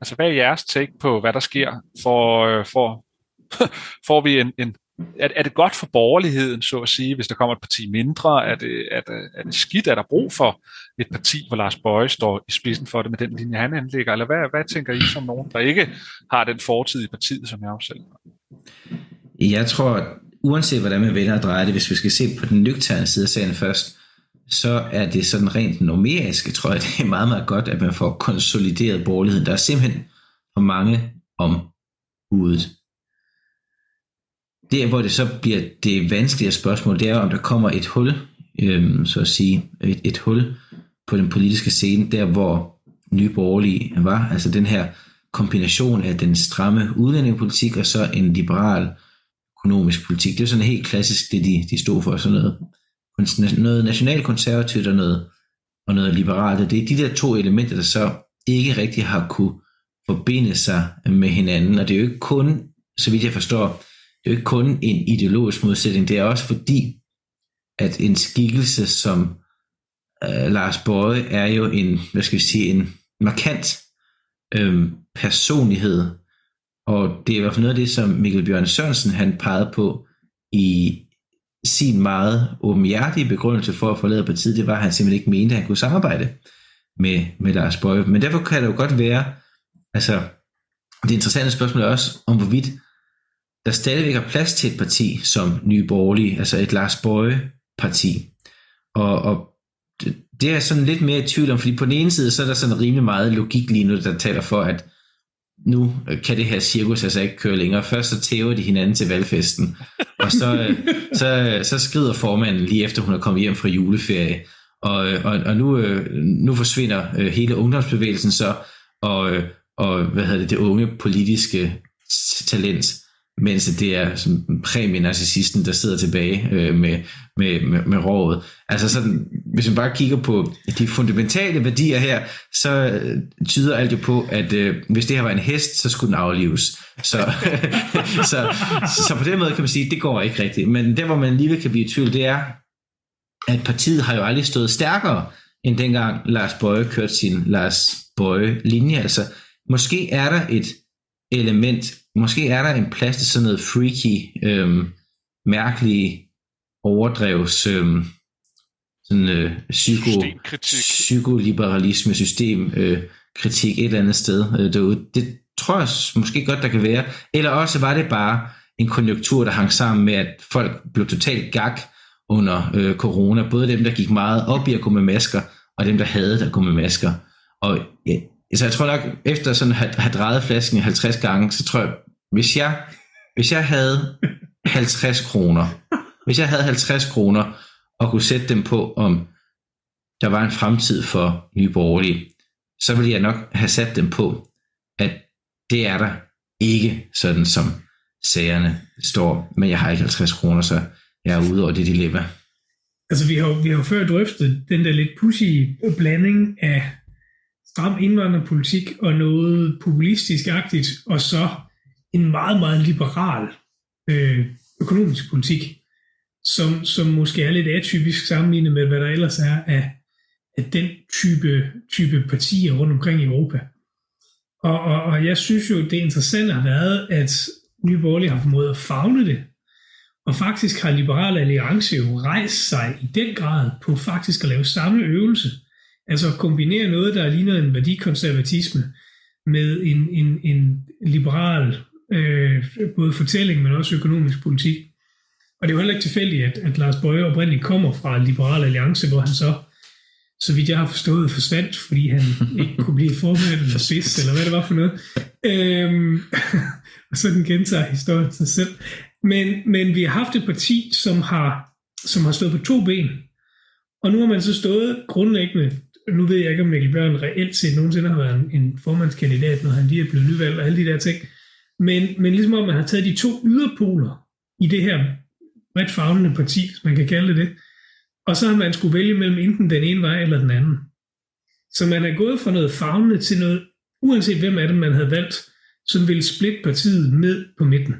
altså hvad er jeres take på, hvad der sker? For, øh, for, [laughs] får vi en, en er, er det godt for borgerligheden, så at sige, hvis der kommer et parti mindre? Er det, er det, er det skidt? Er der brug for et parti, hvor Lars Bøje står i spidsen for det med den linje, han anlægger? Eller hvad, hvad tænker I som nogen, der ikke har den fortid i partiet, som jeg også selv Jeg tror, uanset hvordan man vælger at dreje det, hvis vi skal se på den nøgterne side af sagen først, så er det sådan rent numerisk, tror jeg, [laughs] det er meget, meget godt, at man får konsolideret borgerligheden. Der er simpelthen for mange om hovedet. Der, hvor det så bliver det vanskelige spørgsmål, det er om der kommer et hul, øhm, så at sige, et, et hul på den politiske scene, der hvor nye borgerlige var, altså den her kombination af den stramme udlændingepolitik og så en liberal økonomisk politik. Det er sådan helt klassisk, det de, de stod for, sådan noget, noget nationalkonservativt og noget, og noget liberalt. Det er de der to elementer, der så ikke rigtig har kunne forbinde sig med hinanden, og det er jo ikke kun, så vidt jeg forstår, det er jo ikke kun en ideologisk modsætning, det er også fordi, at en skikkelse som øh, Lars Bøje er jo en, hvad skal vi sige, en markant øh, personlighed, og det er i hvert fald noget af det, som Mikkel Bjørn Sørensen han pegede på i sin meget åbenhjertige begrundelse for at forlade partiet, det var, at han simpelthen ikke mente, at han kunne samarbejde med, med Lars Bøje. Men derfor kan det jo godt være, altså det interessante spørgsmål er også, om hvorvidt der stadigvæk er plads til et parti som Nye Borgerlige, altså et Lars Bøje parti. Og, og det er jeg sådan lidt mere i tvivl om, fordi på den ene side, så er der sådan rimelig meget logik lige nu, der taler for, at nu kan det her cirkus altså ikke køre længere. Først så tæver de hinanden til valgfesten, og så, øh, [laughs] så, så skrider formanden lige efter hun er kommet hjem fra juleferie. Og, øh, og, og nu, øh, nu forsvinder hele ungdomsbevægelsen så, og, og hvad hedder det, det unge politiske talent mens det er som præmienarcissisten, der sidder tilbage øh, med, med, med, med rådet. Altså sådan, hvis man bare kigger på de fundamentale værdier her, så øh, tyder alt jo på, at øh, hvis det her var en hest, så skulle den aflives. Så, [laughs] [laughs] så, så på den måde kan man sige, at det går ikke rigtigt. Men der, hvor man alligevel kan blive i tvivl, det er, at partiet har jo aldrig stået stærkere, end dengang Lars Bøje kørte sin Lars Bøje-linje. Altså, måske er der et element måske er der en plads til sådan noget freaky, øhm, mærkelige overdrevs øhm, sådan øh, psyko, psykoliberalisme, system, øh, kritik et eller andet sted øh, derude. Det tror jeg måske godt, der kan være. Eller også var det bare en konjunktur, der hang sammen med, at folk blev totalt gak under øh, corona. Både dem, der gik meget op i at gå med masker, og dem, der havde at gå med masker. Og ja, så jeg tror nok, efter sådan at have drejet flasken 50 gange, så tror jeg, hvis jeg, hvis jeg havde 50 kroner, hvis jeg havde 50 kroner, og kunne sætte dem på, om der var en fremtid for Nye Borgerlige, så ville jeg nok have sat dem på, at det er der ikke sådan som sagerne står, men jeg har ikke 50 kroner, så jeg er ude over det dilemma. Altså vi har, vi har før drøftet den der lidt pushy blanding af stram indvandrerpolitik og noget populistisk-agtigt, og så en meget, meget liberal øh, økonomisk politik, som, som måske er lidt atypisk sammenlignet med, hvad der ellers er af, af den type, type partier rundt omkring i Europa. Og, og, og jeg synes jo, det interessante har været, at Nye Borgerlige har formået at fagne det, og faktisk har Liberale Alliance jo rejst sig i den grad på faktisk at lave samme øvelse. Altså at kombinere noget, der ligner en værdikonservatisme med en, en, en liberal øh, både fortælling, men også økonomisk politik. Og det er jo heller ikke tilfældigt, at, at Lars Bøge oprindeligt kommer fra Liberal Alliance, hvor han så, så vidt jeg har forstået, forsvandt, fordi han ikke kunne blive formand eller [laughs] spids, eller hvad det var for noget. Øhm, [laughs] og så den gentager historien sig selv. Men, men vi har haft et parti, som har, som har stået på to ben, og nu har man så stået grundlæggende, nu ved jeg ikke, om Mikkel Bjørn reelt set nogensinde har været en, en formandskandidat, når han lige er blevet nyvalgt og alle de der ting, men, men ligesom om man har taget de to yderpoler i det her bredt fagnende parti, hvis man kan kalde det det, og så har man skulle vælge mellem enten den ene vej eller den anden. Så man er gået fra noget fagnende til noget, uanset hvem af dem man havde valgt, som ville splitte partiet ned på midten.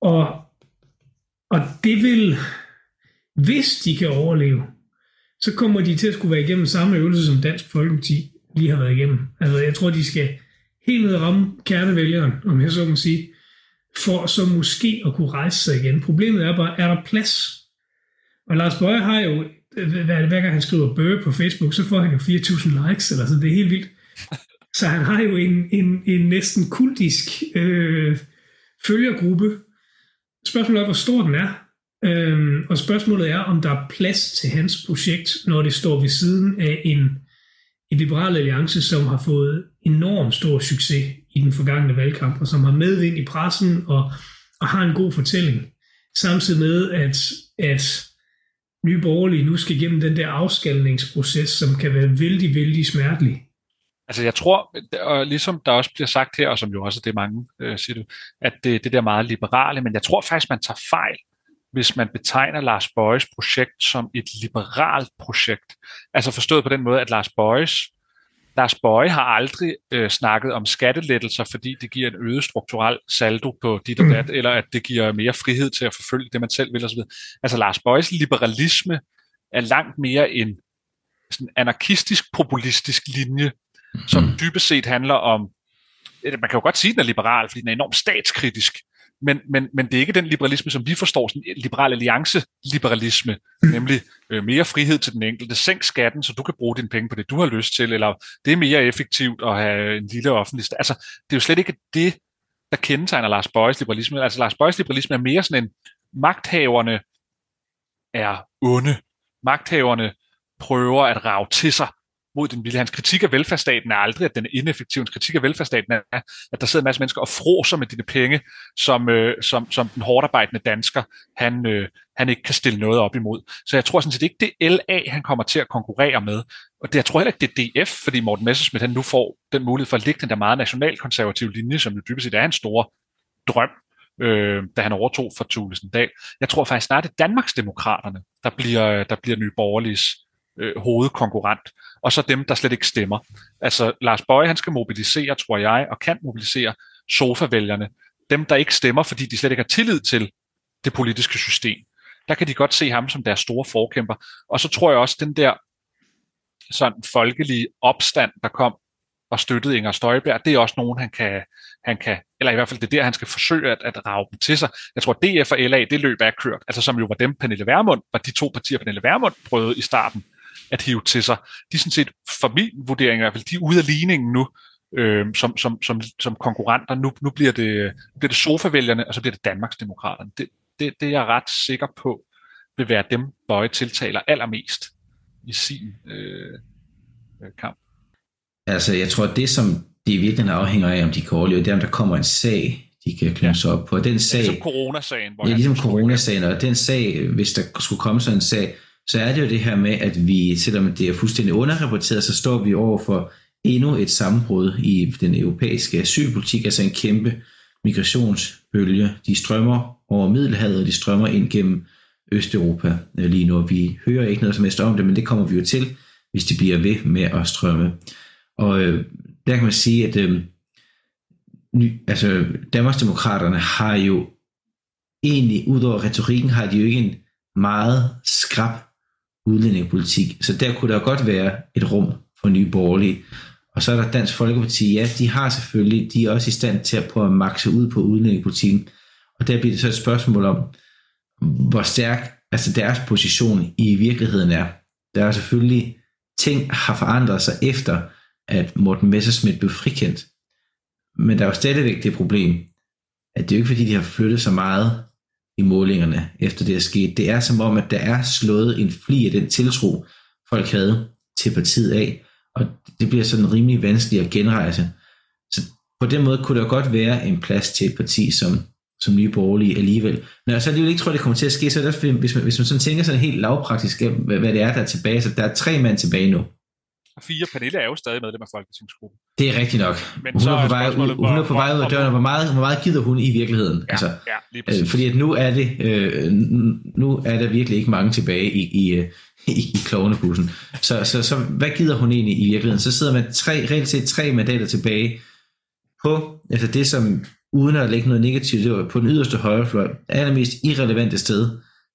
Og, og det vil, hvis de kan overleve, så kommer de til at skulle være igennem samme øvelse, som Dansk Folkeparti lige har været igennem. Altså jeg tror, de skal helt ned og ramme kernevælgeren, om jeg så må sige, for så måske at kunne rejse sig igen. Problemet er bare, er der plads? Og Lars Bøje har jo, hver, hver gang han skriver bøge på Facebook, så får han jo 4.000 likes, eller sådan, det er helt vildt. Så han har jo en, en, en næsten kultisk øh, følgergruppe, spørgsmålet er, hvor stor den er. Øhm, og spørgsmålet er, om der er plads til hans projekt, når det står ved siden af en, en liberal alliance, som har fået enorm stor succes i den forgangne valgkamp, og som har medvind i pressen og, og har en god fortælling. Samtidig med, at, at Nye Borgerlige nu skal igennem den der afskalningsproces, som kan være vældig, vældig smertelig. Altså jeg tror, og ligesom der også bliver sagt her, og som jo også er det mange øh, siger du, at det, det der meget liberale, men jeg tror faktisk, man tager fejl, hvis man betegner Lars Bøjes projekt som et liberalt projekt. Altså forstået på den måde, at Lars Bøjes Lars Bøje har aldrig øh, snakket om skattelettelser, fordi det giver en øget strukturel saldo på dit og dat, mm. eller at det giver mere frihed til at forfølge det, man selv vil osv. Altså Lars Bøjes liberalisme er langt mere en sådan anarkistisk, populistisk linje, som mm. dybest set handler om, man kan jo godt sige, at den er liberal, fordi den er enormt statskritisk, men, men, men det er ikke den liberalisme, som vi forstår, sådan liberal alliance-liberalisme, mm. nemlig øh, mere frihed til den enkelte. Sænk skatten, så du kan bruge dine penge på det, du har lyst til, eller det er mere effektivt at have en lille offentlig... Altså, det er jo slet ikke det, der kendetegner Lars Bøjes liberalisme. Altså, Lars Bøjes liberalisme er mere sådan en, magthaverne er onde. Magthaverne prøver at rave til sig mod den vilde. Hans kritik af velfærdsstaten er aldrig, at den er ineffektiv. Hans kritik af velfærdsstaten er, at der sidder en masse mennesker og froser med dine penge, som, øh, som, som den hårdt arbejdende dansker, han, øh, han ikke kan stille noget op imod. Så jeg tror sådan set ikke, det er LA, han kommer til at konkurrere med. Og det, jeg tror heller ikke, det er DF, fordi Morten Messerschmidt han nu får den mulighed for at ligge den der meget nationalkonservative linje, som jo dybest set er en stor drøm, øh, da han overtog for Thulesen Dahl. Jeg tror faktisk snart, det er Danmarksdemokraterne, der bliver, der bliver nye borgerliges øh, hovedkonkurrent, og så dem, der slet ikke stemmer. Altså Lars Bøje, han skal mobilisere, tror jeg, og kan mobilisere sofavælgerne. Dem, der ikke stemmer, fordi de slet ikke har tillid til det politiske system. Der kan de godt se ham som deres store forkæmper. Og så tror jeg også, den der sådan folkelige opstand, der kom og støttede Inger Støjberg, det er også nogen, han kan, han kan, eller i hvert fald det er der, han skal forsøge at, at rave dem til sig. Jeg tror, DF og LA, det løb er kørt, altså som jo var dem, Pernille Vermund, var de to partier, Pernille Vermund prøvede i starten at hive til sig. De er sådan set, for min vurdering i hvert fald, de er ude af ligningen nu, øh, som, som, som, som konkurrenter. Nu, nu bliver det, bliver det sofavælgerne, og så bliver det Danmarksdemokraterne. Det, det, det er jeg ret sikker på, vil være dem, Bøje tiltaler allermest i sin øh, øh, kamp. Altså, jeg tror, det, som det i virkeligheden afhænger af, om de kan overleve, det er, om der kommer en sag, de kan klemme sig op på. Den sag, ja, ligesom coronasagen. Hvor ja, ligesom coronasagen, og den sag, hvis der skulle komme sådan en sag, så er det jo det her med, at vi, selvom det er fuldstændig underrapporteret, så står vi over for endnu et sammenbrud i den europæiske asylpolitik, altså en kæmpe migrationsbølge. De strømmer over Middelhavet, og de strømmer ind gennem Østeuropa lige nu. Vi hører ikke noget som helst om det, men det kommer vi jo til, hvis de bliver ved med at strømme. Og øh, der kan man sige, at øh, ny, altså, Danmarksdemokraterne har jo egentlig, udover retorikken, har de jo ikke en meget skrab udlændingepolitik. Så der kunne der godt være et rum for nye borgerlige. Og så er der Dansk Folkeparti, ja, de har selvfølgelig, de er også i stand til at prøve at makse ud på udlændingepolitikken. Og der bliver det så et spørgsmål om, hvor stærk altså deres position i virkeligheden er. Der er selvfølgelig ting har forandret sig efter, at Morten Messerschmidt blev frikendt. Men der er jo stadigvæk det problem, at det er jo ikke fordi, de har flyttet så meget i målingerne, efter det er sket. Det er som om, at der er slået en fli af den tiltro, folk havde til partiet af, og det bliver sådan rimelig vanskeligt at genrejse. Så på den måde kunne der godt være en plads til et parti som, som Nye Borgerlige alligevel. Når jeg så alligevel ikke tror, det kommer til at ske, så er det hvis man, hvis man sådan tænker sådan helt lavpraktisk, hvad, hvad det er, der er tilbage, så der er tre mand tilbage nu. Og fire, Pernille er jo stadig medlem af Folketingsgruppen. Det er rigtigt nok. Men hun, så er på vej, hun er på vej ud af døren, hvor meget, hvor meget gider hun i virkeligheden? Ja, altså, ja, lige præcis. øh, fordi at nu er det, øh, nu er der virkelig ikke mange tilbage i, i, øh, [laughs] i, i klovnebussen. Så, så, så hvad gider hun egentlig i virkeligheden? Så sidder man tre, reelt set tre mandater tilbage på altså det, som uden at lægge noget negativt, det var på den yderste højrefløj, allermest irrelevante sted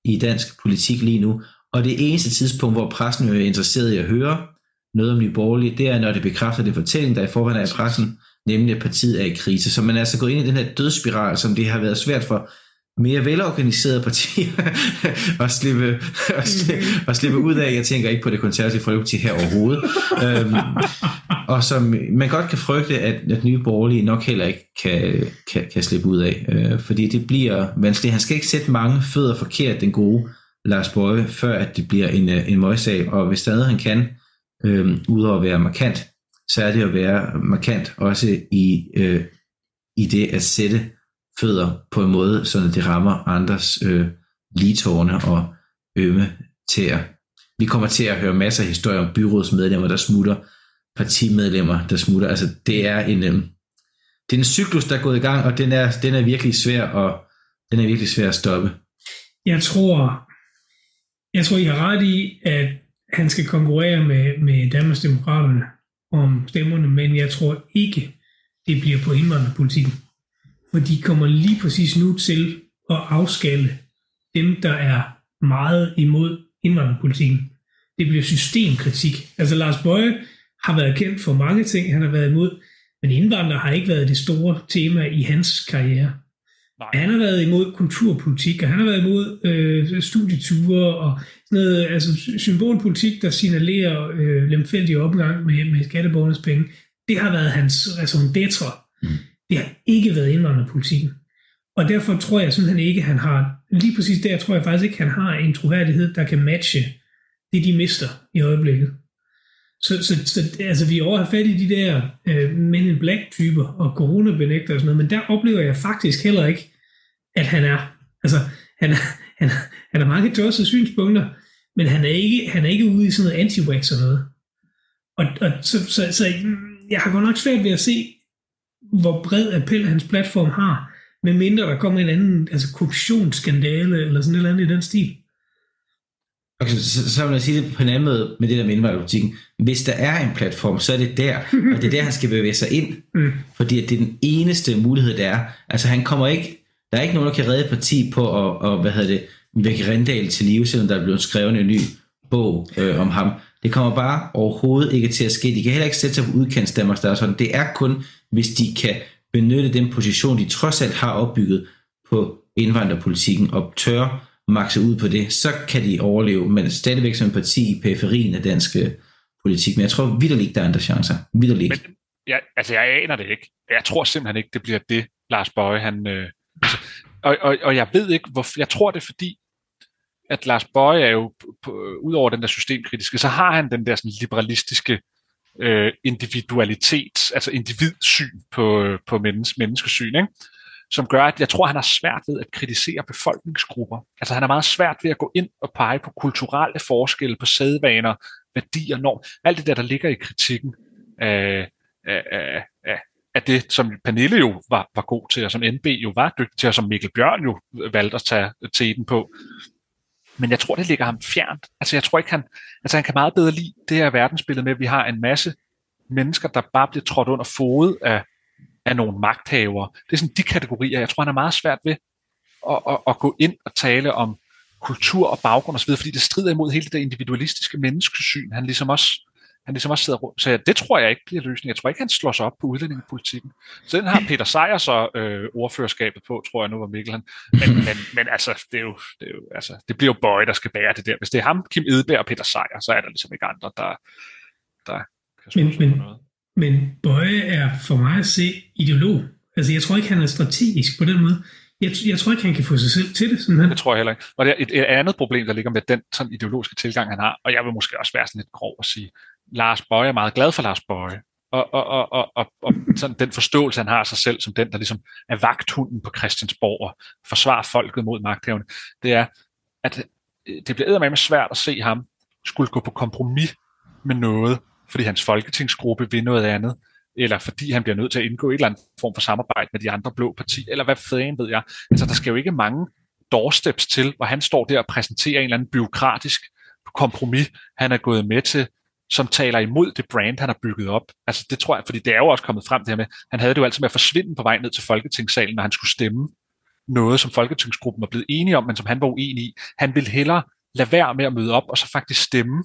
i dansk politik lige nu. Og det eneste tidspunkt, hvor pressen er interesseret i at høre noget om Nye Borgerlige, det er, når det bekræfter det fortælling, der i forvejen er i pressen, nemlig at partiet er i krise. Så man er altså gået ind i den her dødsspiral, som det har været svært for mere velorganiserede partier [laughs] at, slippe, at, slippe, at slippe ud af. Jeg tænker ikke på det konservative folkeparti her overhovedet. øhm, og som man godt kan frygte, at, at nye borgerlige nok heller ikke kan, kan, kan slippe ud af. Øh, fordi det bliver vanskeligt. Han skal ikke sætte mange fødder forkert, den gode Lars Bøje, før at det bliver en, øh, en møgssag. Og hvis stadig han kan, øh, øh, udover at være markant, så er det at være markant også i, øh, i det at sætte fødder på en måde, så det rammer andres øh, ligetårne og ømme tæer. Vi kommer til at høre masser af historier om byrådsmedlemmer, der smutter, partimedlemmer, der smutter. Altså, det er en, øh, det er en cyklus, der er gået i gang, og den er, den er virkelig svær at, den er virkelig svær at stoppe. Jeg tror, jeg tror, I har ret i, at han skal konkurrere med, med Danmarks Demokraterne om stemmerne, men jeg tror ikke, det bliver på indvandrerpolitikken. For de kommer lige præcis nu til at afskalle dem, der er meget imod indvandrerpolitikken. Det bliver systemkritik. Altså Lars Bøje har været kendt for mange ting, han har været imod, men indvandrere har ikke været det store tema i hans karriere. Nej. Han har været imod kulturpolitik, og han har været imod øh, studieture og noget, altså symbolpolitik, der signalerer øh, lemfældig opgang med, med skatteborgernes penge. Det har været hans raison d'etre. Mm. Det har ikke været indvandrerpolitikken. Og derfor tror jeg simpelthen ikke, han har, lige præcis der tror jeg faktisk ikke, han har en troværdighed, der kan matche det, de mister i øjeblikket. Så, så, så altså, vi over har fat i de der øh, Men in Black-typer og coronabenægter og sådan noget, men der oplever jeg faktisk heller ikke, at han er, altså, han, han, han har mange tossede synspunkter, men han er ikke, han er ikke ude i sådan noget anti og noget. Og, og så, så, så, jeg har godt nok svært ved at se, hvor bred appel hans platform har, med mindre der kommer en anden altså korruptionsskandale eller sådan et eller andet i den stil. Okay, så, så vil jeg sige det på en anden måde med det der med indvandrerpolitikken. Hvis der er en platform, så er det der, og det er der, han skal bevæge sig ind. Mm. Fordi det er den eneste mulighed, der er. Altså han kommer ikke, der er ikke nogen, der kan redde parti på at, og, hvad hedder det, vække Rendal til live, selvom der er blevet skrevet en ny bog øh, om ham. Det kommer bare overhovedet ikke til at ske. De kan heller ikke sætte sig på udkants Danmark, der er sådan. Det er kun, hvis de kan benytte den position, de trods alt har opbygget på indvandrerpolitikken og tør makse ud på det, så kan de overleve, men stadigvæk som en parti i periferien af dansk øh, politik. Men jeg tror vidderligt, der er andre chancer. Vidderligt. Men, ja, altså jeg aner det ikke. Jeg tror simpelthen ikke, det bliver det, Lars Bøje, han... Øh, altså, og, og, og jeg ved ikke, hvor, Jeg tror det er fordi, at Lars Bøje er jo, ud over den der systemkritiske, så har han den der sådan liberalistiske øh, individualitet, altså individsyn på, øh, på menneske, menneskesyn, ikke? som gør, at jeg tror, han har svært ved at kritisere befolkningsgrupper. Altså han har meget svært ved at gå ind og pege på kulturelle forskelle, på sædvaner, værdier, norm. Alt det der, der ligger i kritikken af, af, af, af, af det, som Pernille jo var, var god til, og som NB jo var dygtig til, og som Mikkel Bjørn jo valgte at tage teten på. Men jeg tror, det ligger ham fjernt. Altså jeg tror ikke, han, altså han kan meget bedre lide det her verdensbillede med, at vi har en masse mennesker, der bare bliver trådt under fodet af af nogle magthavere. Det er sådan de kategorier, jeg tror, han er meget svært ved at, at, at gå ind og tale om kultur og baggrund osv., fordi det strider imod hele det individualistiske menneskesyn, han ligesom også han ligesom også sidder rundt. Så det tror jeg ikke bliver løsning. Jeg tror ikke, han slår sig op på udlændingepolitikken. Så den har [laughs] Peter Sejer så øh, ordførerskabet på, tror jeg nu var Mikkel. Han. Men, [laughs] men, men altså, det, er jo, det, er jo, altså, det bliver jo Bøje, der skal bære det der. Hvis det er ham, Kim Edberg og Peter Sejer, så er der ligesom ikke andre, der, der kan men, men, noget. Men Bøje er for mig at se ideolog. Altså jeg tror ikke, han er strategisk på den måde. Jeg, jeg tror ikke, han kan få sig selv til det. Sådan her. Det tror jeg heller ikke. Og det er et, et andet problem, der ligger med den sådan ideologiske tilgang, han har, og jeg vil måske også være sådan lidt grov at sige, Lars Bøje er meget glad for Lars Bøje. Og, og, og, og, og, og sådan den forståelse, han har af sig selv som den, der ligesom er vagthunden på Christiansborg og forsvarer folket mod magthaverne, det er, at øh, det bliver med svært at se ham skulle gå på kompromis med noget, fordi hans folketingsgruppe vil noget andet, eller fordi han bliver nødt til at indgå i et eller andet form for samarbejde med de andre blå partier, eller hvad fanden ved jeg. Altså, der skal jo ikke mange doorsteps til, hvor han står der og præsenterer en eller anden byråkratisk kompromis, han er gået med til, som taler imod det brand, han har bygget op. Altså det tror jeg, fordi det er jo også kommet frem det her med, han havde det jo altid med at forsvinde på vej ned til Folketingssalen, når han skulle stemme noget, som Folketingsgruppen var blevet enige om, men som han var uenig i. Han ville hellere lade være med at møde op, og så faktisk stemme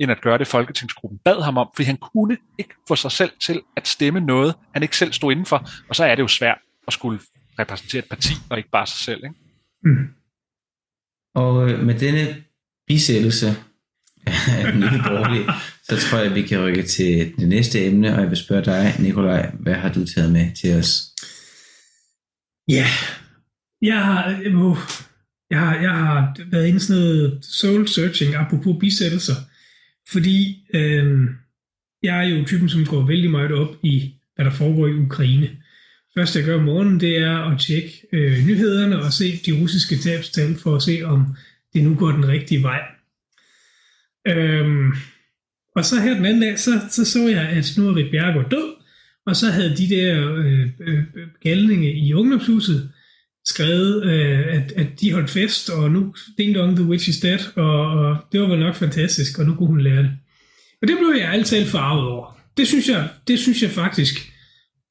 end at gøre det, Folketingsgruppen bad ham om, fordi han kunne ikke få sig selv til at stemme noget, han ikke selv stod indenfor, og så er det jo svært at skulle repræsentere et parti, og ikke bare sig selv. Ikke? Mm. Og øh, med denne bisættelse [laughs] nye borgerlige, så tror jeg, at vi kan rykke til det næste emne, og jeg vil spørge dig, Nikolaj, hvad har du taget med til os? Ja, jeg har, jeg, jeg har, jeg har været inde i sådan noget soul searching, apropos bisættelser, fordi øh, jeg er jo typen, som går vældig meget op i, hvad der foregår i Ukraine. Først jeg gør om morgenen, det er at tjekke øh, nyhederne og se de russiske tabstal for at se, om det nu går den rigtige vej. Øhm, og så her den anden dag, så så, så jeg, at nu er Rit død, og så havde de der øh, øh, galninge i ungdomshuset skrevet, øh, at, at de holdt fest, og nu ding dong, the witch is dead, og, og det var vel nok fantastisk, og nu kunne hun lære det. Og det blev jeg altid farvet over. Det synes jeg, det synes jeg faktisk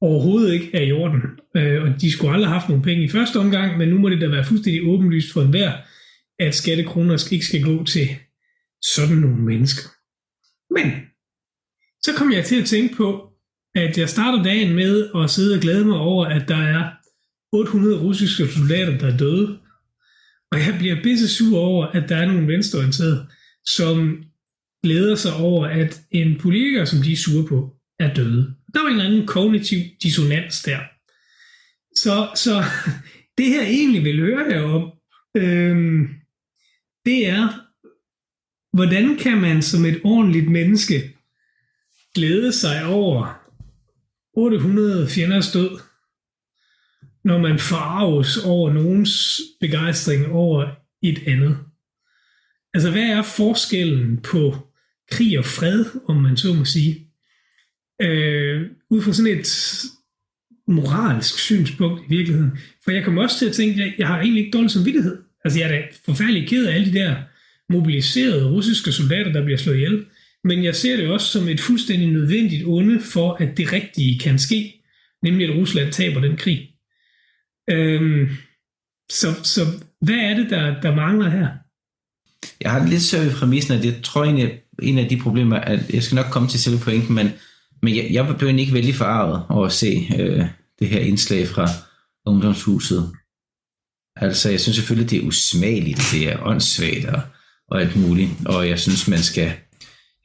overhovedet ikke er i orden. Øh, og de skulle aldrig have haft nogle penge i første omgang, men nu må det da være fuldstændig åbenlyst for enhver, at skattekroner ikke skal gå til sådan nogle mennesker. Men så kom jeg til at tænke på, at jeg starter dagen med at sidde og glæde mig over, at der er 800 russiske soldater, der er døde. Og jeg bliver pisse sur over, at der er nogle venstreorienterede, som glæder sig over, at en politiker, som de er sure på, er døde. Der var en eller anden kognitiv dissonans der. Så, så [laughs] det her egentlig vil høre her om, øhm, det er, hvordan kan man som et ordentligt menneske glæde sig over 800 fjenders død, når man farves over nogens begejstring over et andet. Altså, hvad er forskellen på krig og fred, om man så må sige? Øh, ud fra sådan et moralsk synspunkt i virkeligheden. For jeg kommer også til at tænke, at jeg har egentlig ikke dårlig samvittighed. Altså, jeg er da forfærdelig ked af alle de der mobiliserede russiske soldater, der bliver slået ihjel. Men jeg ser det også som et fuldstændig nødvendigt onde for, at det rigtige kan ske, nemlig at Rusland taber den krig. Øhm, så, så hvad er det, der, der mangler her? Jeg har lidt svært ved præmissen, at jeg tror egentlig, en af de problemer, at jeg skal nok komme til selve pointen, men, men jeg, jeg blev ikke vældig forarvet over at se øh, det her indslag fra ungdomshuset. Altså, jeg synes selvfølgelig, det er usmageligt, det er åndssvagt og, og alt muligt, og jeg synes, man skal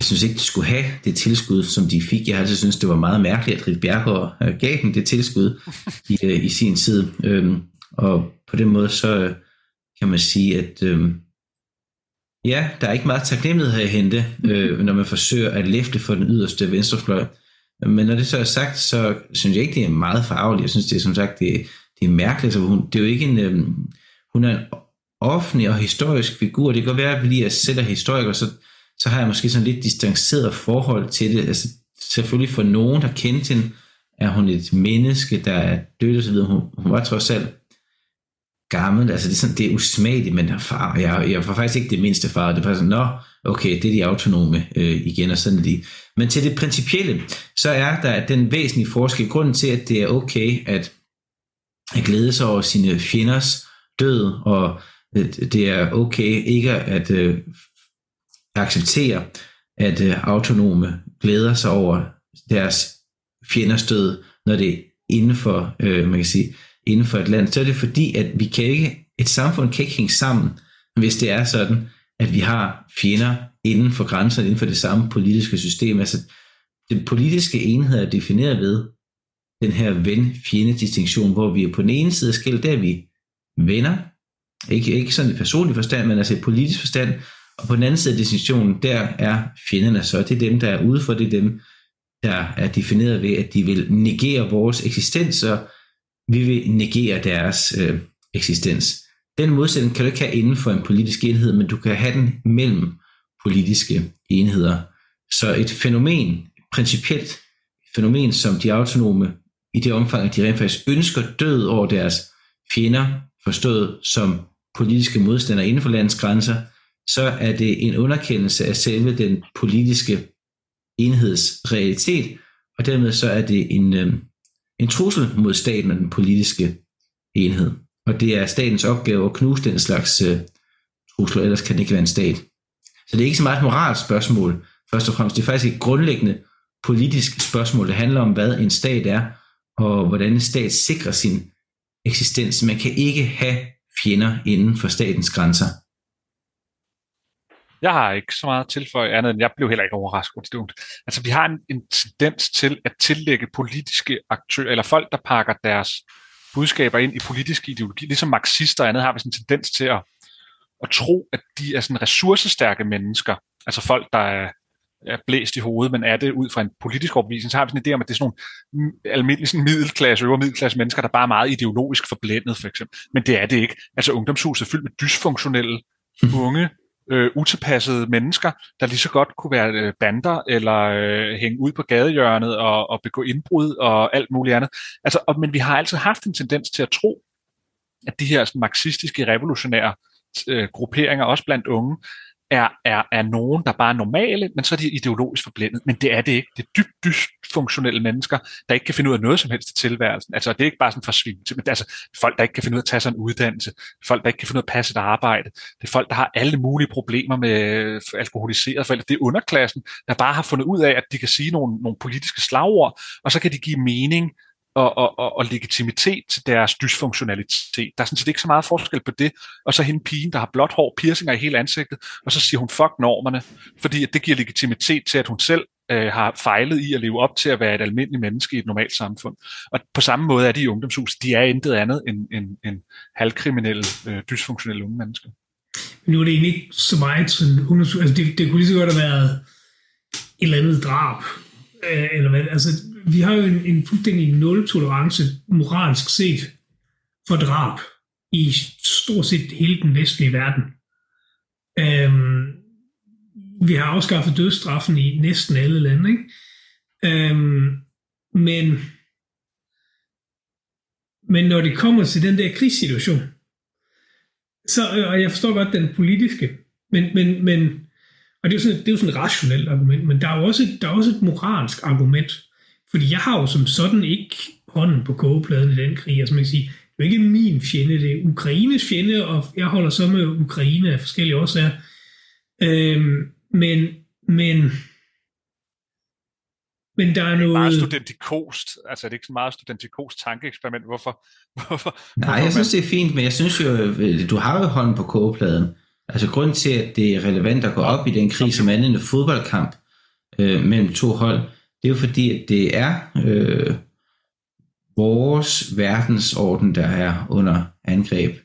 jeg synes ikke, de skulle have det tilskud, som de fik. Jeg har altid synes, det var meget mærkeligt, at Rit Bjergård øh, gav dem det tilskud i, øh, i sin tid. Øhm, og på den måde, så øh, kan man sige, at øhm, ja, der er ikke meget taknemmelighed her at hente, øh, når man forsøger at læfte for den yderste venstrefløj. Men når det så er sagt, så synes jeg ikke, det er meget farveligt. Jeg synes, det er som sagt, det, det er mærkeligt. Så hun, det er jo ikke en, øhm, hun er en offentlig og historisk figur. Det kan godt være, at vi jeg selv er historiker, så så har jeg måske sådan lidt distanceret forhold til det. Altså, selvfølgelig for nogen, der kendte hende, er hun et menneske, der er død og så videre. Hun, hun var trods alt gammel, altså det er, sådan, det er usmageligt, men far, jeg, jeg var faktisk ikke det mindste far, det er bare sådan, nå, okay, det er de autonome øh, igen, og sådan er de. Men til det principielle, så er der den væsentlige forskel, grunden til, at det er okay at, at glæde sig over sine fjenders død, og det er okay ikke at øh, acceptere, at øh, autonome glæder sig over deres fjenders død, når det er inden for, øh, man kan sige, inden for et land, så er det fordi, at vi kan ikke, et samfund kan ikke hænge sammen, hvis det er sådan, at vi har fjender inden for grænserne, inden for det samme politiske system. Altså, den politiske enhed er defineret ved den her ven-fjende-distinktion, hvor vi er på den ene side af skæld, der er vi venner, ikke, ikke sådan i personlig forstand, men altså i politisk forstand, og på den anden side af distinktionen, der er fjenderne så, det er dem, der er ude for, det er dem, der er defineret ved, at de vil negere vores eksistens, og vi vil negere deres øh, eksistens. Den modsætning kan du ikke have inden for en politisk enhed, men du kan have den mellem politiske enheder. Så et fænomen, et principielt fænomen, som de autonome, i det omfang, at de rent faktisk ønsker død over deres fjender, forstået som politiske modstandere inden for landets grænser, så er det en underkendelse af selve den politiske enheds realitet, og dermed så er det en, øhm, en trussel mod staten og den politiske enhed. Og det er statens opgave at knuse den slags øh, trusler, ellers kan det ikke være en stat. Så det er ikke så meget et moralsk spørgsmål, først og fremmest. Det er faktisk et grundlæggende politisk spørgsmål. Det handler om, hvad en stat er, og hvordan en stat sikrer sin eksistens. Man kan ikke have fjender inden for statens grænser. Jeg har ikke så meget tilføje andet, end jeg blev heller ikke overrasket. Altså, vi har en, en tendens til at tillægge politiske aktører, eller folk, der pakker deres budskaber ind i politisk ideologi, ligesom marxister og andet, har vi sådan en tendens til at, at tro, at de er sådan ressourcestærke mennesker, altså folk, der er, er blæst i hovedet, men er det ud fra en politisk overbevisning, så har vi sådan en idé om, at det er sådan nogle almindelige sådan middelklasse, øvre middelklasse mennesker, der bare er meget ideologisk forblændet, for eksempel. Men det er det ikke. Altså ungdomshuset er fyldt med dysfunktionelle, unge, øh, utilpassede mennesker, der lige så godt kunne være øh, bander, eller øh, hænge ud på gadehjørnet og, og begå indbrud og alt muligt andet. Altså, og, men vi har altid haft en tendens til at tro, at de her sådan, marxistiske, revolutionære øh, grupperinger, også blandt unge, er, er, er nogen, der bare er normale, men så er de ideologisk forblændet. Men det er det ikke. Det er dybt dysfunktionelle mennesker, der ikke kan finde ud af noget som helst i tilværelsen. Altså, det er ikke bare sådan forsvinde men det er altså folk, der ikke kan finde ud af at tage sig en uddannelse. Folk, der ikke kan finde ud af at passe et arbejde. Det er folk, der har alle mulige problemer med øh, alkoholiserede forældre. Det er underklassen, der bare har fundet ud af, at de kan sige nogle, nogle politiske slagord, og så kan de give mening og, og, og, og legitimitet til deres dysfunktionalitet. Der er sådan set ikke så meget forskel på det. Og så hende pigen, der har blåt hår, piercinger i hele ansigtet, og så siger hun fuck normerne, fordi at det giver legitimitet til, at hun selv øh, har fejlet i at leve op til at være et almindeligt menneske i et normalt samfund. Og på samme måde er de i ungdomshus. De er intet andet end, end, end halvkriminelle, øh, dysfunktionelle unge mennesker. Nu er det egentlig ikke så meget sådan ungdomshus. Altså det, det kunne lige så godt have været et eller andet drab. Øh, eller hvad, altså vi har jo en, en fuldstændig nul-tolerance moralsk set for drab i stort set hele den vestlige verden. Øhm, vi har afskaffet dødsstraffen i næsten alle lande, ikke? Øhm, men, men når det kommer til den der krigssituation, så, og jeg forstår godt den politiske, men, men, men og det er jo sådan, det er jo sådan et rationelt argument, men der er jo også, der er også et moralsk argument. Fordi jeg har jo som sådan ikke hånden på kogepladen i den krig. Altså man kan sige, det er jo ikke min fjende, det er Ukraines fjende, og jeg holder så med Ukraine af forskellige årsager. Øhm, men, men, men der er noget... Det er meget studentikost, altså er det ikke så meget studentikost tankeeksperiment? Hvorfor? hvorfor Nej, hvorfor jeg synes det er fint, men jeg synes jo, du har jo hånden på kogepladen. Altså grund til, at det er relevant at gå op i den krig som andet end en fodboldkamp øh, mellem to hold, det er jo fordi, at det er øh, vores verdensorden, der er under angreb.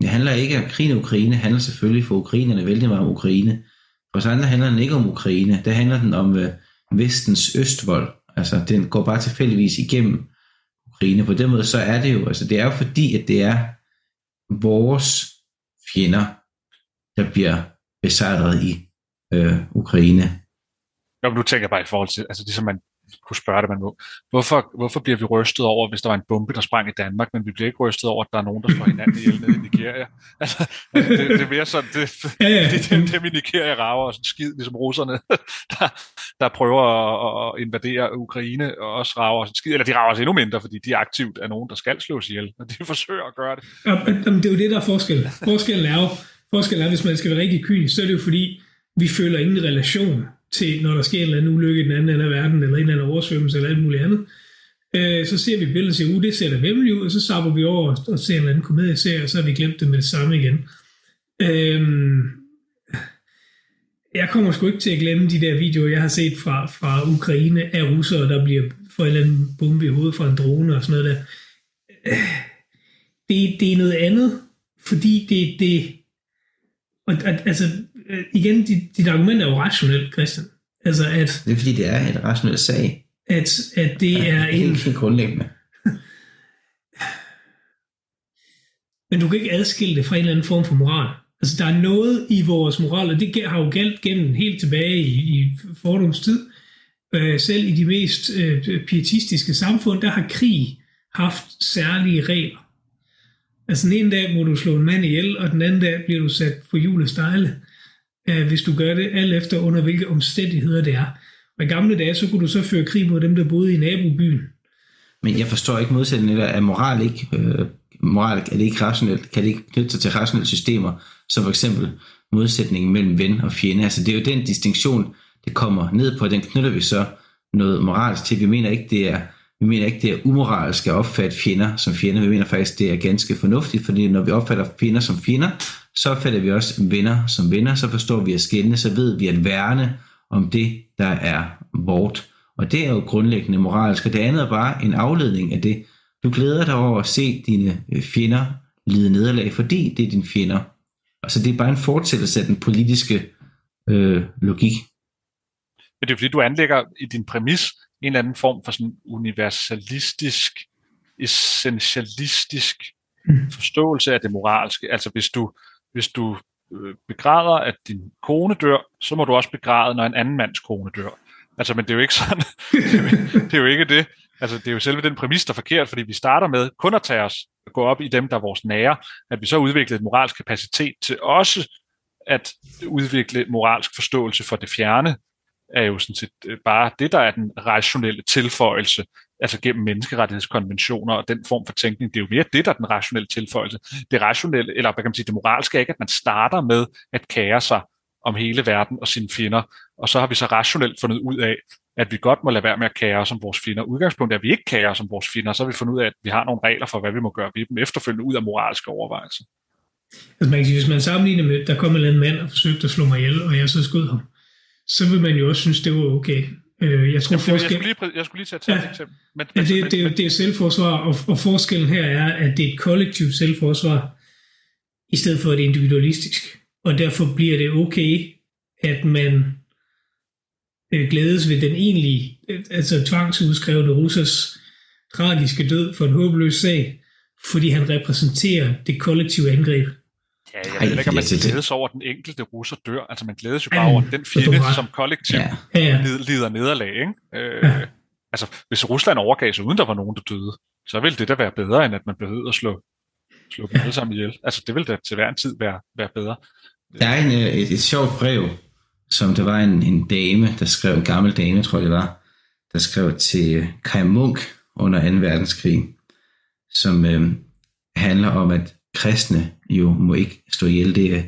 Det handler ikke om krigen i Ukraine, det handler selvfølgelig for ukrainerne vældig meget om Ukraine. For os andre handler den ikke om Ukraine, det handler den om øh, vestens østvold. Altså, den går bare tilfældigvis igennem Ukraine. På den måde, så er det jo, altså det er jo fordi, at det er vores fjender, der bliver besejret i øh, Ukraine. Jo, men nu tænker jeg bare i forhold til, altså det som man kunne spørge det, man må. Hvorfor, hvorfor bliver vi rystet over, hvis der var en bombe, der sprang i Danmark, men vi bliver ikke rystet over, at der er nogen, der slår hinanden ihjel nede i Nigeria? [laughs] Altså, altså det, det, er mere sådan, det, ja, ja. det, det, det, det Nigeria rager og sådan skid, ligesom russerne, [laughs] der, der prøver at, at invadere Ukraine, og også rager sådan skid, eller de rager også endnu mindre, fordi de er aktivt af nogen, der skal slås ihjel, og de [laughs] forsøger at gøre det. Ja, men det er jo det, der er forskel. Forskellen er jo, forskellen er, hvis man skal være rigtig kynisk, så er det jo fordi, vi føler ingen relation til, når der sker en eller anden ulykke i den anden ende af verden, eller en eller anden oversvømmelse, eller alt muligt andet. Øh, så ser vi billedet og siger, uh, det ser da vemmeligt ud, og så sapper vi over og ser en eller anden komedieserie, og så har vi glemt det med det samme igen. Øh, jeg kommer sgu ikke til at glemme de der videoer, jeg har set fra, fra Ukraine af russere, der bliver for en eller anden bombe i hovedet fra en drone og sådan noget der. Øh, det, det er noget andet, fordi det, det og, altså, øh, igen, dit, dit argument er jo rationelt, Christian. Altså at, det er fordi, det er et rationelt sag. At, at det ja, er en... Helt grundlæggende. [laughs] Men du kan ikke adskille det fra en eller anden form for moral. Altså, der er noget i vores moral, og det har jo galt gennem helt tilbage i, i fordoms tid. Øh, selv i de mest øh, pietistiske samfund, der har krig haft særlige regler. Altså den ene dag må du slå en mand ihjel, og den anden dag bliver du sat på hjulet stejle, øh, hvis du gør det, alt efter under hvilke omstændigheder det er. Og i gamle dage, så kunne du så føre krig mod dem, der boede i nabobyen. Men jeg forstår ikke modsætningen, er moral ikke, øh, moral, er det ikke rationelt, kan det ikke knytte sig til rationelle systemer, som for eksempel modsætningen mellem ven og fjende. Altså det er jo den distinktion, det kommer ned på, den knytter vi så noget moralsk til. Vi mener ikke, det er Vi mener ikke, det er umoralsk at opfatte fjender som fjender. Vi mener faktisk, det er ganske fornuftigt, fordi når vi opfatter fjender som fjender, så opfatter vi også venner som venner, så forstår vi at skille, så ved vi at værne om det, der er vort. Og det er jo grundlæggende moralsk, og det andet er bare en afledning af det. Du glæder dig over at se dine øh, fjender lide nederlag, fordi det er dine fjender. Altså det er bare en fortsættelse af den politiske øh, logik. Men det er fordi, du anlægger i din præmis en eller anden form for sådan universalistisk, essentialistisk mm. forståelse af det moralske. Altså hvis du, hvis du øh, begræder, at din kone dør, så må du også begræde, når en anden mands kone dør. Altså, men det er jo ikke sådan. [laughs] det, er jo, det er jo ikke det. Altså, det er jo selve den præmis, der er forkert, fordi vi starter med kun at tage os, at gå op i dem, der er vores nære, at vi så udvikler et moralsk kapacitet til også at udvikle moralsk forståelse for det fjerne, er jo sådan set øh, bare det, der er den rationelle tilføjelse, altså gennem menneskerettighedskonventioner og den form for tænkning. Det er jo mere det, der er den rationelle tilføjelse. Det rationelle, eller hvad kan man sige, det moralske er ikke, at man starter med at kære sig om hele verden og sine fjender, og så har vi så rationelt fundet ud af, at vi godt må lade være med at kære os om vores fjender. Udgangspunktet er, at vi ikke kærer os om vores fjender, så har vi fundet ud af, at vi har nogle regler for, hvad vi må gøre ved dem efterfølgende ud af moralske overvejelser. Altså man kan sige, hvis man sammenligner med, der kom en eller anden mand og forsøgte at slå mig ihjel, og jeg så skød ham, så vil man jo også synes, det var okay. Øh, jeg, tror, jeg, forskel... jeg, skulle lige, jeg skulle lige tage, tage ja, et eksempel. Men, ja, det, det, det, det er selvforsvar, og, og forskellen her er, at det er et kollektivt selvforsvar, i stedet for et individualistisk. Og derfor bliver det okay, at man øh, glædes ved den egentlige, altså tvangsudskrevne russers tragiske død for en håbløs sag, fordi han repræsenterer det kollektive angreb. Ja, jeg ved ikke, om man glædes over, at den enkelte russer dør. Altså, man glædes jo bare over den fjende, som kollektiv ja. Ja. lider nederlag. Ikke? Øh, ja. Altså, hvis Rusland overgav sig, uden der var nogen, der døde, så ville det da være bedre, end at man behøvede at slå, slå dem ja. alle sammen ihjel. Altså, det ville da til hver en tid være, være bedre. Der er en, øh, et, et sjovt brev, som der var en, en dame, der skrev, en gammel dame, tror jeg det var, der skrev til Kai Munk under 2. verdenskrig, som øh, handler om, at kristne jo må ikke stå ihjel. Det er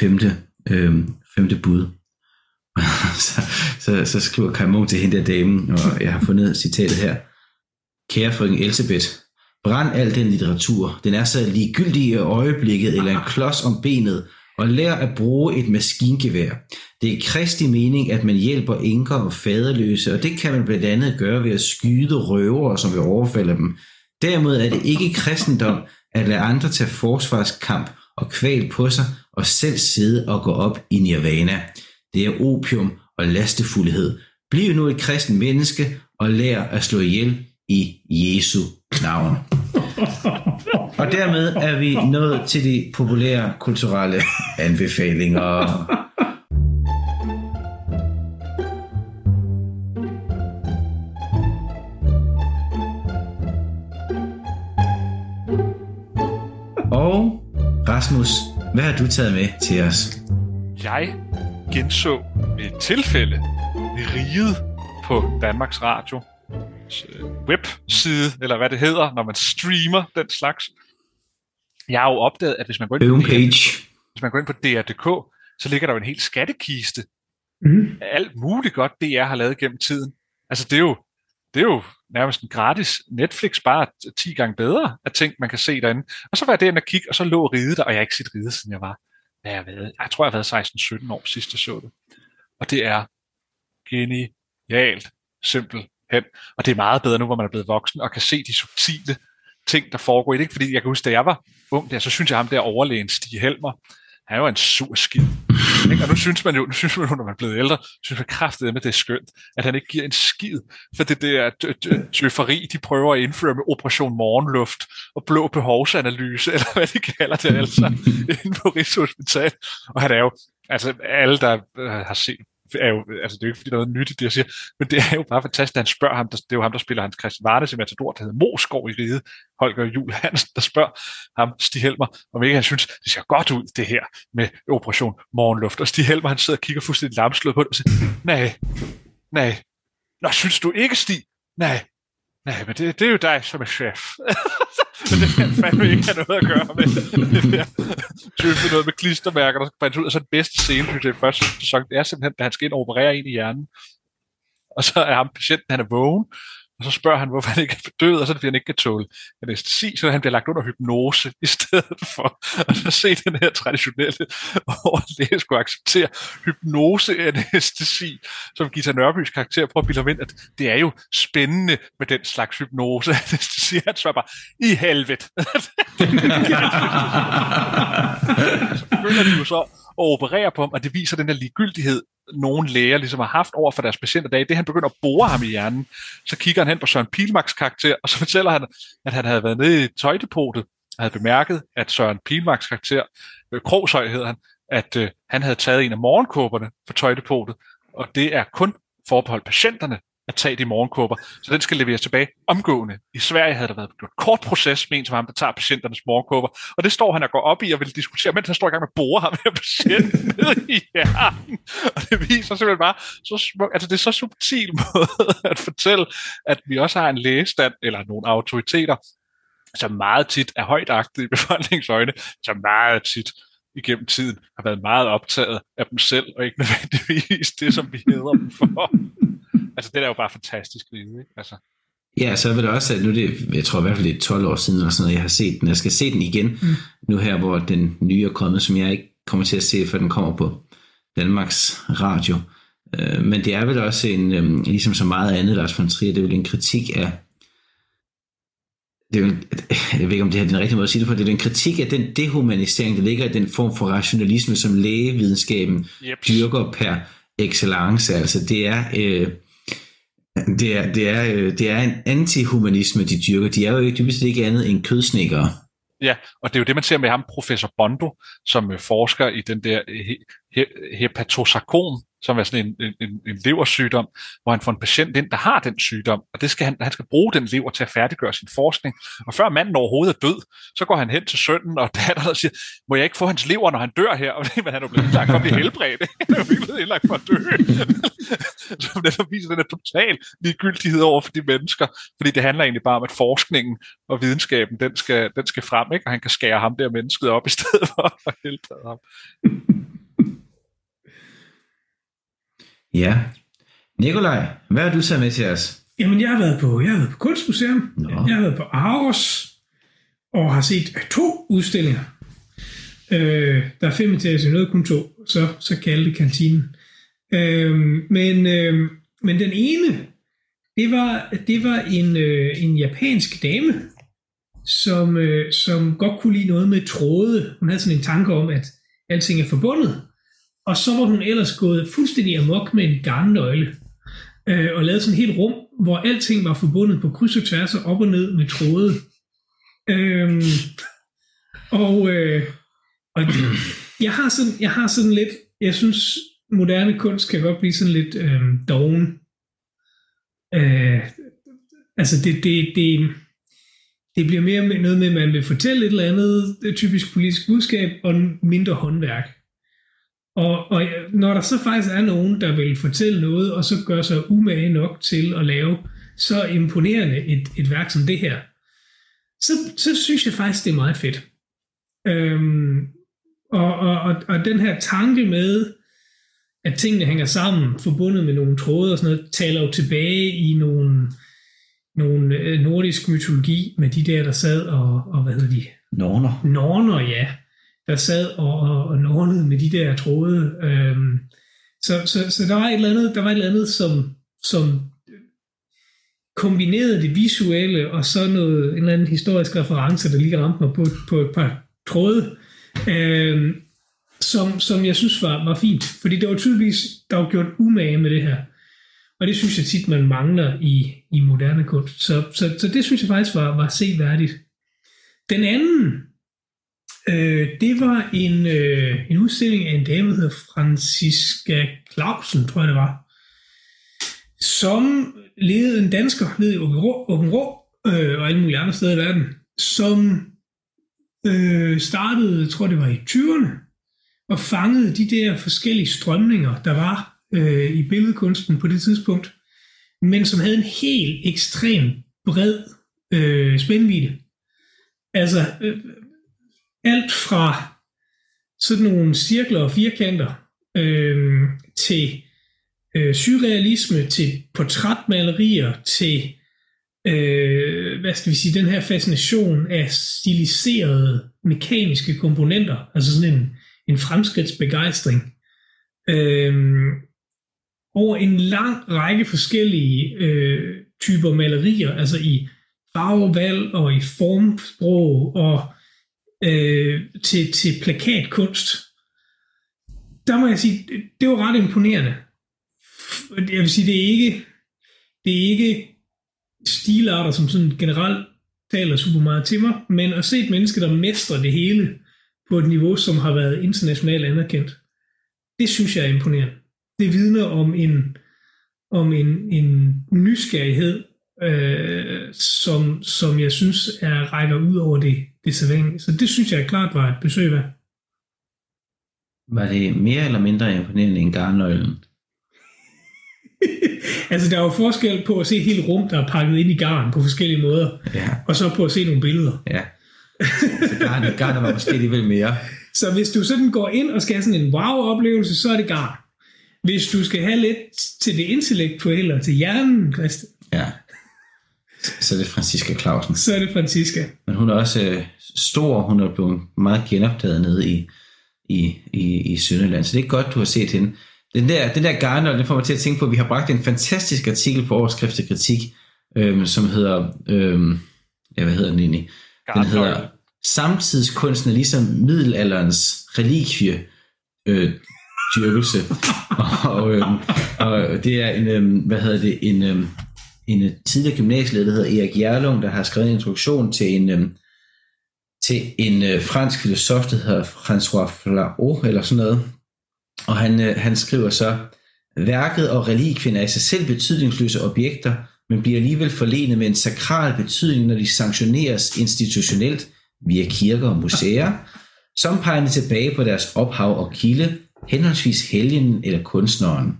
femte, øh, femte bud. [laughs] så, så, så skriver Kai til hende der damen, og jeg har fundet citatet her. Kære frøken Elisabeth, brænd al den litteratur. Den er så ligegyldig i øjeblikket, eller en klods om benet, og lær at bruge et maskingevær. Det er kristi mening, at man hjælper enker og faderløse, og det kan man blandt andet gøre ved at skyde røvere, som vil overfalde dem. Derimod er det ikke kristendom at lade andre tage forsvarskamp og kval på sig og selv sidde og gå op i nirvana. Det er opium og lastefuldhed. Bliv nu et kristen menneske og lær at slå ihjel i Jesu navn. Og dermed er vi nået til de populære kulturelle anbefalinger. Rasmus, hvad har du taget med til os? Jeg genså et tilfælde riget på Danmarks Radio Øh, webside, eller hvad det hedder, når man streamer den slags. Jeg har jo opdaget, at hvis man går ind på, DR, hvis man går ind på DR.dk, så ligger der jo en helt skattekiste mm. alt muligt godt, DR har lavet gennem tiden. Altså det er jo, det er jo nærmest en gratis Netflix, bare 10 gange bedre af ting, man kan se derinde. Og så var jeg derinde og kigge, og så lå ride der, og jeg har ikke set ride, siden jeg var, hvad jeg, ved, jeg tror, jeg har været 16-17 år sidst, jeg så det. Og det er genialt simpelt hen. Og det er meget bedre nu, hvor man er blevet voksen og kan se de subtile ting, der foregår i det. Ikke? Fordi jeg kan huske, da jeg var ung der, så synes jeg ham der overlægen Stig Helmer, han var en sur skid. Ikke? Og nu synes man jo, nu synes man jo, når man er blevet ældre, synes man kraftigt med, det er skønt, at han ikke giver en skid for det der tøfferi, de prøver at indføre med Operation Morgenluft og blå behovsanalyse, [laughs] eller hvad de kalder det altså, [laughs] inden på Rigshospital. Og han er jo, altså alle, der har set er jo, altså det er jo ikke fordi, der er noget nyt i det, jeg siger, men det er jo bare fantastisk, at han spørger ham, der, det er jo ham, der spiller hans Christian Varnes i Matador, der hedder Moskov i Ride, Holger Jul Hansen, der spørger ham, Stig Helmer, om ikke han synes, det ser godt ud, det her med Operation Morgenluft. Og Stig Helmer, han sidder og kigger fuldstændig lamslået på det og siger, nej, nej, Nå, synes du ikke, Stig? Nej, nej, men det, det er jo dig, som er chef. [laughs] men det kan fandme ikke have noget at gøre med det der type noget med klistermærker, der skal brændes ud Og så den bedste scene, synes jeg, i første sæson, det er simpelthen, at han skal ind og operere ind i hjernen. Og så er ham patienten, han er vågen, og så spørger han, hvorfor han ikke er død, og så fordi han ikke kan tåle anestesi, så han bliver lagt under hypnose i stedet for at se den her traditionelle overlæge skulle acceptere hypnose-anestesi, som Gita Nørbys karakter prøver at bilde ind, at det er jo spændende med den slags hypnose-anestesi. Han svarer bare, i helvede. så begynder de jo så at operere på ham, og det viser den der ligegyldighed, nogle læger ligesom har haft over for deres patienter. Da det han begynder at bore ham i hjernen, så kigger han hen på Søren Pilmarks karakter, og så fortæller han, at han havde været nede i tøjdepotet, og havde bemærket, at Søren Pilmarks karakter, øh, Krogshøj hedder han, at øh, han havde taget en af morgenkåberne for tøjdepotet, og det er kun forbeholdt patienterne, at tage de morgenkåber, så den skal leveres tilbage omgående. I Sverige havde der været gjort kort proces med en som ham, der tager patienternes morgenkåber, og det står han og går op i og vil diskutere, mens han står i gang med at bore ham med patienten ned i hjernen. Og det viser simpelthen bare, så smuk, altså det er så subtil [laughs] måde at fortælle, at vi også har en lægestand, eller nogle autoriteter, som meget tit er højt agtet i befolkningsøjne, som meget tit igennem tiden har været meget optaget af dem selv, og ikke nødvendigvis det, som vi hedder dem for. Altså, det er jo bare fantastisk ved ikke? Altså. Ja, så vil det også, at nu det, jeg tror i hvert fald det er 12 år siden, eller sådan noget, jeg har set den. Jeg skal se den igen, mm. nu her, hvor den nye er kommet, som jeg ikke kommer til at se, for den kommer på Danmarks Radio. Øh, men det er vel også en, øhm, ligesom så meget andet, Lars von Trier, det er vel en kritik af, det er jo, jeg ved ikke, om det er den rigtige måde at sige det på, det er en kritik af den dehumanisering, der ligger i den form for rationalisme, som lægevidenskaben yep. dyrker per excellence. Altså det er, øh, det er, det er, øh, det er en antihumanisme, de dyrker. De er jo ikke dybest ikke andet end kødsnikkere. Ja, og det er jo det, man ser med ham, professor Bondo, som øh, forsker i den der øh, hepatosarkom, som er sådan en, en, en leversygdom, hvor han får en patient ind, der har den sygdom, og det skal han, han skal bruge den lever til at færdiggøre sin forskning. Og før manden overhovedet er død, så går han hen til sønnen og [laughs] datteren og siger, må jeg ikke få hans lever, når han dør her? Og det, er, han er blevet indlagt for at blive helbredt. [laughs] Han er jo blevet indlagt for at dø. [laughs] Som netop viser den her total ligegyldighed over for de mennesker, fordi det handler egentlig bare om, at forskningen og videnskaben, den skal, den skal frem, ikke? og han kan skære ham der mennesket op i stedet for at helbrede ham. Ja. Nikolaj, hvad har du taget med til os? Jamen, jeg har været på, jeg har været på Kunstmuseum. Nå. Jeg har været på Aarhus og har set to udstillinger. Øh, der er fem etager, noget kun to, så, så kaldte kantinen. Øh, men, øh, men den ene, det var, det var en, øh, en japansk dame, som, øh, som godt kunne lide noget med tråde. Hun havde sådan en tanke om, at alting er forbundet. Og så var hun ellers gået fuldstændig amok med en garnnøgle, øh, og lavet sådan et helt rum, hvor alting var forbundet på kryds og tværs og op og ned med tråde. Øhm, og, øh, og jeg, har sådan, jeg har sådan lidt, jeg synes, moderne kunst kan godt blive sådan lidt øh, doven. Øh, altså det, det, det, det bliver mere noget med, at man vil fortælle et eller andet det typisk politisk budskab, og mindre håndværk. Og, og når der så faktisk er nogen, der vil fortælle noget, og så gør sig umage nok til at lave så imponerende et, et værk som det her, så, så synes jeg faktisk, det er meget fedt. Øhm, og, og, og, og den her tanke med, at tingene hænger sammen, forbundet med nogle tråde og sådan noget, taler jo tilbage i nogle, nogle øh, nordisk mytologi med de der, der sad og, og hvad hedder de? Norner. Norner, ja der sad og, og, og nordnede med de der tråde. Øhm, så, så, så der var et eller andet, der var et eller andet som, som kombinerede det visuelle og så noget, en eller anden historisk reference, der lige ramte mig på, på et par tråde, øhm, som, som jeg synes var, var fint. Fordi det var tydeligvis, der var gjort umage med det her. Og det synes jeg tit, man mangler i, i moderne kunst. Så, så, så det synes jeg faktisk var, var seværdigt. Den anden Øh, det var en, øh, en udstilling af en dame, der hedder Franziska Clausen, tror jeg det var, som levede en dansker, ned i Åben Rå, øh, og alle mulige andre steder i verden, som øh, startede, jeg tror det var i 20'erne, og fangede de der forskellige strømninger, der var øh, i billedkunsten på det tidspunkt, men som havde en helt ekstrem bred øh, spændvidde. Altså, øh, alt fra sådan nogle cirkler og firkanter øh, til øh, surrealisme, til portrætmalerier, til øh, hvad skal vi sige, den her fascination af stiliserede mekaniske komponenter, altså sådan en, en fremskridtsbegejstring, øh, over en lang række forskellige øh, typer malerier, altså i farvevalg og i formsprog og øh, til, til plakatkunst. Der må jeg sige, det, det var ret imponerende. Jeg vil sige, det er ikke, det er ikke stilarter, som sådan generelt taler super meget til mig, men at se et menneske, der mestrer det hele på et niveau, som har været internationalt anerkendt, det synes jeg er imponerende. Det vidner om en, om en, en nysgerrighed, øh, som, som jeg synes er rækker ud over det, det sædvanlige. Så det synes jeg klart var et besøg værd. Var det mere eller mindre imponerende end garnnøglen? [laughs] altså, der er jo forskel på at se et helt rum, der er pakket ind i garn på forskellige måder, Ja, og så på at se nogle billeder. ja. Så garnet, garnet var måske alligevel mere. [laughs] Så hvis du sådan går ind og skal have sådan en wow-oplevelse, så er det garn. Hvis du skal have lidt til det intellektuelle og til hjernen, Christian, Ja. Så er det Franziska Clausen. så er det Franziska. Men hun er også øh, stor, hun er blevet meget genopdaget nede i, i, i, i Sønderland, så det er godt, du har set hende. Den der, den der garnøgle, den får mig til at tænke på, at vi har bragt en fantastisk artikel på overskrift til kritik, øhm, som hedder, øhm, ja, hvad hedder den egentlig? Den Garnnøgle. hedder Samtidskunsten er ligesom middelalderens relikvie øh, dyrkelse. [laughs] og, øhm, og det er en, øhm, hvad hedder det, en, øhm, en øh, tidligere gymnasieleder, der hedder Erik Jerlung, der har skrevet en introduktion til en, øh, til en øh, fransk filosof, der hedder François Flaot, eller sådan noget. Og han, øh, han skriver så, værket og relikvien er i sig selv betydningsløse objekter, men bliver alligevel forlenet med en sakral betydning, når de sanktioneres institutionelt via kirker og museer, som peger tilbage på deres ophav og kilde, henholdsvis helgen eller kunstneren.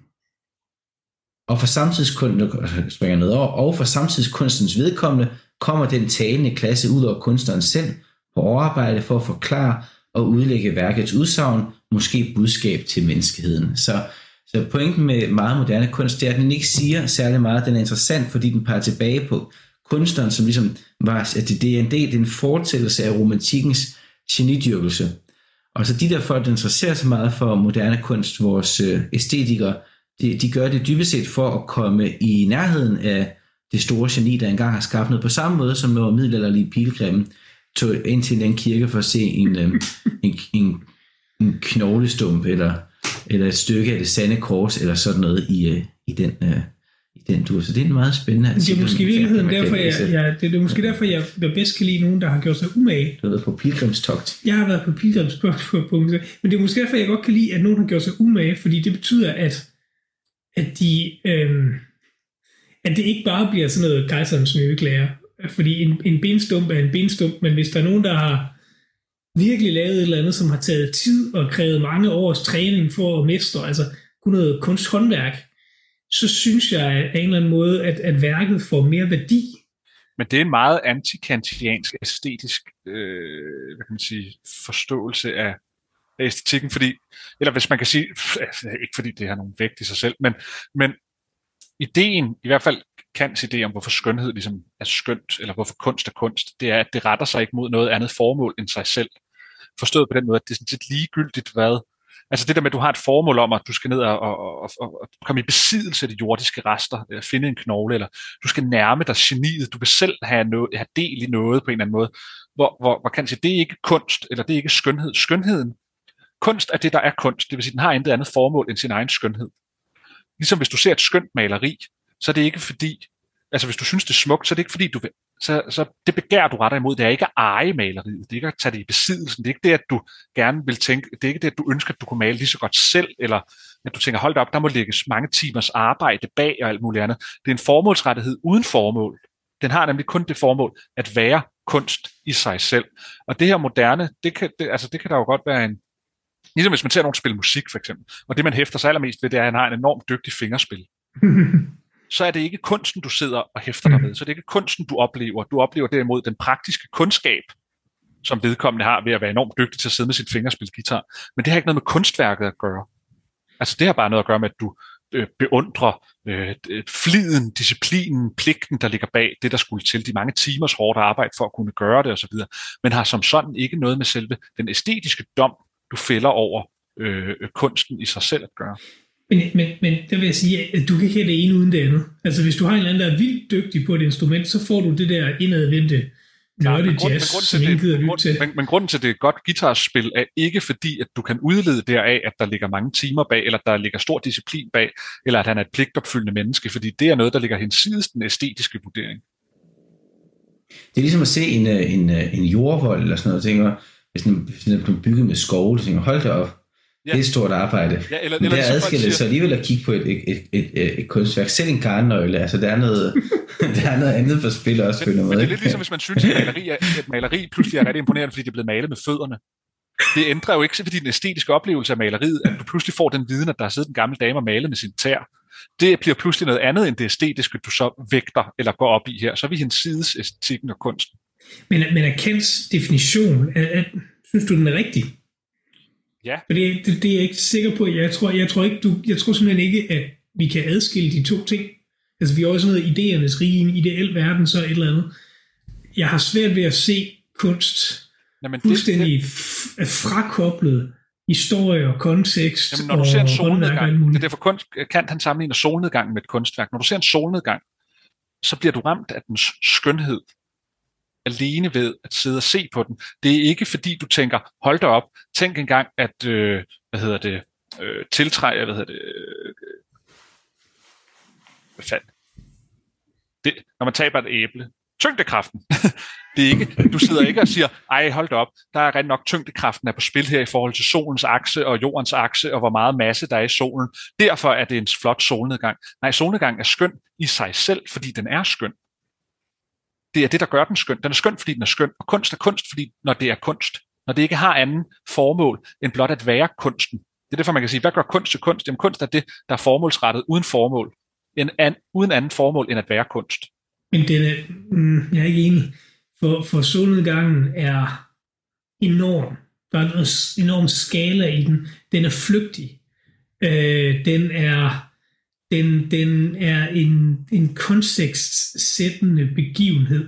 Og for samtidskunsten, [laughs] springer ned over, og for samtidskunstens vedkommende kommer den talende klasse ud over kunstneren selv på overarbejde for at forklare og udlægge værkets udsagn, måske budskab til menneskeheden. Så, så pointen med meget moderne kunst, det er, at den ikke siger særlig meget. Den er interessant, fordi den peger tilbage på kunstneren, som ligesom var, at det, det er en del, det er en fortællelse af romantikkens genidyrkelse. Og så de der folk, der interesserer sig meget for moderne kunst, vores øh, æstetikere, de, de gør det dybest set for at komme i nærheden af det store geni, der engang har skabt noget på samme måde, som når middelalderlige pilgrimme tog ind til den kirke for at se en, øh, en, en, en knoglestump eller, eller et stykke af det sande kors eller sådan noget i, øh, i den øh, i den dur. Så det er en meget spændende Det er måske i virkeligheden derfor, jeg, jeg, det er måske derfor, jeg, jeg bedst kan lide nogen, der har gjort sig umage. Du har været på pilgrimstogt. Jeg har været på pilgrimsbørn på, på men det er måske derfor, jeg godt kan lide, at nogen har gjort sig umage, fordi det betyder, at, at de... Øhm, at det ikke bare bliver sådan noget kejserens nye klæder. Fordi en, en benstump er en benstump, men hvis der er nogen, der har virkelig lavet et eller andet, som har taget tid og krævet mange års træning for at mestre, altså kun noget kunsthåndværk, så synes jeg af en eller anden måde, at, at værket får mere værdi. Men det er en meget antikantiansk æstetisk øh, hvad kan man sige, forståelse af af æstetikken, fordi, eller hvis man kan sige, altså, ikke fordi det har nogen vægt i sig selv, men, men ideen, i hvert fald Kants idé om, hvorfor skønhed ligesom er skønt, eller hvorfor kunst er kunst, det er, at det retter sig ikke mod noget andet formål end sig selv. Forstået på den måde, at det er sådan set ligegyldigt, hvad, Altså det der med, at du har et formål om, at du skal ned og, og, og, og, og komme i besiddelse af de jordiske rester, eller finde en knogle, eller du skal nærme dig geniet, du vil selv have, noget, have del i noget på en eller anden måde, hvor, hvor, hvor kan man sige, det er ikke kunst, eller det er ikke skønhed. Skønheden, kunst er det, der er kunst, det vil sige, den har intet andet formål end sin egen skønhed. Ligesom hvis du ser et skønt maleri, så er det ikke fordi, altså hvis du synes det er smukt, så er det ikke fordi, du vil, så, så det begær du retter imod, det er ikke at eje maleriet, det er ikke at tage det i besiddelsen, det er ikke det, at du gerne vil tænke, det er ikke det, at du ønsker, at du kunne male lige så godt selv, eller at du tænker, hold da op, der må lægges mange timers arbejde bag og alt muligt andet. Det er en formålsrettighed uden formål. Den har nemlig kun det formål at være kunst i sig selv. Og det her moderne, det kan, det, altså det kan der jo godt være en, ligesom hvis man ser nogen spille musik for eksempel, og det man hæfter sig allermest ved, det er, at han har en enormt dygtig fingerspil [laughs] så er det ikke kunsten, du sidder og hæfter dig ved. Så det er ikke kunsten, du oplever. Du oplever derimod den praktiske kundskab, som vedkommende har ved at være enormt dygtig til at sidde med sit fingerspilsgitar. Men det har ikke noget med kunstværket at gøre. Altså det har bare noget at gøre med, at du, øh, beundre øh, fliden, disciplinen, pligten, der ligger bag det, der skulle til, de mange timers hårdt arbejde for at kunne gøre det osv., men har som sådan ikke noget med selve den æstetiske dom, du fælder over øh, kunsten i sig selv at gøre. Men, men, men der vil jeg sige, at du kan ikke have det ene uden det andet. Altså hvis du har en eller anden, der er vildt dygtig på et instrument, så får du det der indadvendte nørde ja, jazz, grund, som ingen gider lytte til. Men, men grunden til, det er et godt guitarspil, er ikke fordi, at du kan udlede deraf, at der ligger mange timer bag, eller der ligger stor disciplin bag, eller at han er et pligtopfyldende menneske, fordi det er noget, der ligger hensides den æstetiske vurdering. Det er ligesom at se en, øh, en, øh, en jordvold eller sådan noget, tænker, hvis den er bygget med skove, så tænker hold da op, Ja. Det er et stort arbejde. Ja, eller, Men eller det er adskilt så alligevel at kigge på et, et, et, et, et kunstværk. Selv en garnnøgle, altså der er noget, [laughs] der er noget andet for spil også. Men, men det er lidt ligesom, hvis man synes, at maleri, er, et maleri pludselig er rigtig imponerende, fordi det er blevet malet med fødderne. Det ændrer jo ikke fordi den æstetiske oplevelse af maleriet, at du pludselig får den viden, at der har siddet en gammel dame og malet med sin tær. Det bliver pludselig noget andet end det æstetiske, du så vægter eller går op i her. Så er vi hensides æstetikken og kunsten. Men, men er Kents definition, er, er, synes du, den er rigtig? Ja. Fordi det, det er jeg ikke sikker på. Jeg tror, jeg tror, ikke, du, jeg tror simpelthen ikke, at vi kan adskille de to ting. Altså, vi har også noget idéernes rige, en ideel verden, så et eller andet. Jeg har svært ved at se kunst Jamen, fuldstændig det, det... frakoblet historie og kontekst Jamen, når du ser en solnedgang, det er derfor kunst, Kant han sammenligner solnedgang med et kunstværk. Når du ser en solnedgang, så bliver du ramt af dens skønhed alene ved at sidde og se på den. Det er ikke fordi du tænker, hold da op, tænk engang at, øh, hvad hedder det, øh, tiltræde, hvad hedder det, øh, hvad fanden? Det, når man taber et æble, tyngdekraften. [laughs] det er ikke, du sidder ikke og siger, ej, hold da op, der er rent nok tyngdekraften er på spil her i forhold til solens akse og jordens akse, og hvor meget masse der er i solen. Derfor er det en flot solnedgang. Nej, solnedgang er skøn i sig selv, fordi den er skøn det er det, der gør den skøn. Den er skøn, fordi den er skøn, og kunst er kunst, fordi når det er kunst. Når det ikke har anden formål end blot at være kunsten. Det er derfor, man kan sige, hvad gør kunst til kunst? Jamen kunst er det, der er formålsrettet uden formål. En an, uden anden formål end at være kunst. Men den er, mm, jeg er ikke enig. For, for solnedgangen er enorm. Der er en enorm skala i den. Den er flygtig. Øh, den er den, den er en, en kontekstsættende begivenhed.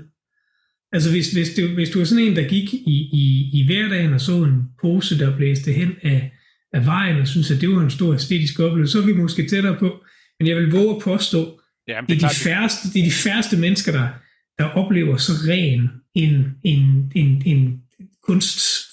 Altså hvis, hvis, du, hvis du er sådan en, der gik i, i, i hverdagen og så en pose, der blæste hen af, af vejen, og synes, at det var en stor æstetisk oplevelse, så er vi måske tættere på. Men jeg vil våge at påstå, Jamen, det, er det, er de færreste, det er de færreste mennesker, der, der oplever så ren en, en, en, en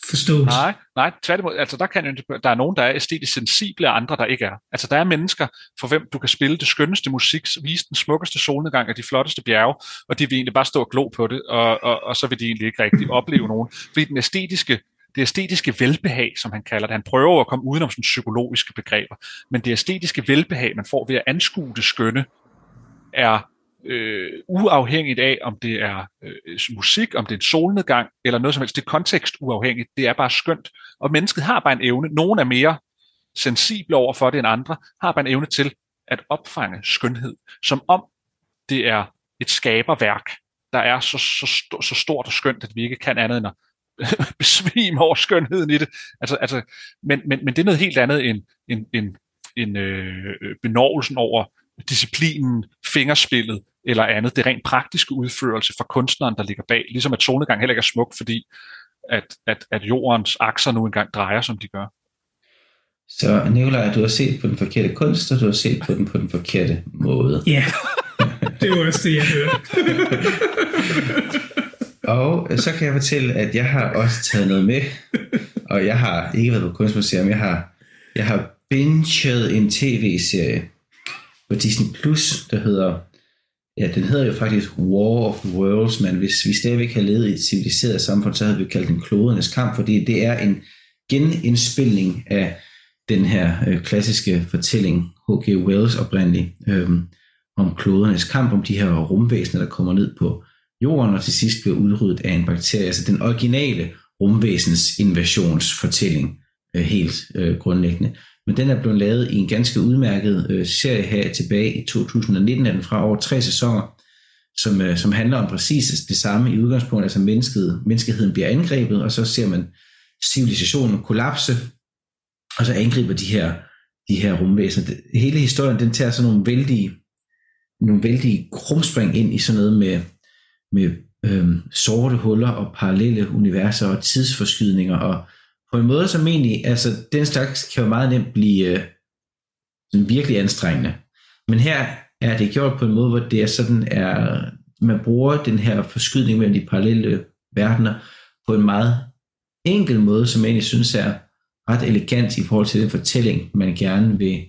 kunstforståelse. Nej, nej, tværtimod. Altså, der, kan, der er nogen, der er æstetisk sensible, og andre, der ikke er. Altså, der er mennesker, for hvem du kan spille det skønneste musik, vise den smukkeste solnedgang af de flotteste bjerge, og de vil egentlig bare stå og glo på det, og, og, og så vil de egentlig ikke rigtig [laughs] opleve nogen. Fordi den æstetiske det æstetiske velbehag, som han kalder det. Han prøver at komme udenom sådan psykologiske begreber. Men det æstetiske velbehag, man får ved at anskue det skønne, er øh, uafhængigt af, om det er øh, musik, om det er en solnedgang, eller noget som helst. Det er kontekst uafhængigt. Det er bare skønt. Og mennesket har bare en evne. Nogen er mere sensible over for det end andre, har bare en evne til at opfange skønhed, som om det er et skaberværk, der er så, så, så stort og skønt, at vi ikke kan andet end at [laughs] besvime over skønheden i det. Altså, altså, men, men, men det er noget helt andet end, end, end, end øh, benovelsen over disciplinen, fingerspillet, eller andet. Det er rent praktiske udførelse fra kunstneren, der ligger bag. Ligesom at solnedgang heller ikke er smuk, fordi at, at, at jordens akser nu engang drejer, som de gør. Så Nikolaj, du har set på den forkerte kunst, og du har set på den på den forkerte måde. Ja, [laughs] det var også det, jeg hørte. [laughs] og så kan jeg fortælle, at jeg har også taget noget med, og jeg har ikke været på kunstmuseum, jeg har, jeg har binget en tv-serie på Disney Plus, der hedder Ja, den hedder jo faktisk War of the Worlds, men hvis vi stadigvæk havde levet i et civiliseret samfund, så havde vi kaldt den klodernes kamp, fordi det er en genindspilning af den her øh, klassiske fortælling, H.G. Wells oprindeligt, øh, om klodernes kamp, om de her rumvæsener, der kommer ned på jorden, og til sidst bliver udryddet af en bakterie. Altså den originale rumvæsens invasionsfortælling, øh, helt øh, grundlæggende. Men den er blevet lavet i en ganske udmærket øh, serie her tilbage i 2019, er den fra over tre sæsoner, som, øh, som handler om præcis det samme i udgangspunktet, altså mennesket, menneskeheden bliver angrebet, og så ser man civilisationen kollapse, og så angriber de her de her rumvæsener. Hele historien, den tager sådan nogle vældige, nogle vældige krumspring ind i sådan noget med, med øhm, sorte huller og parallelle universer og tidsforskydninger, og på en måde som egentlig, altså den slags kan jo meget nemt blive øh, sådan virkelig anstrengende. Men her er det gjort på en måde, hvor det er sådan er, man bruger den her forskydning mellem de parallelle verdener på en meget enkel måde, som jeg egentlig synes er ret elegant i forhold til den fortælling, man gerne vil,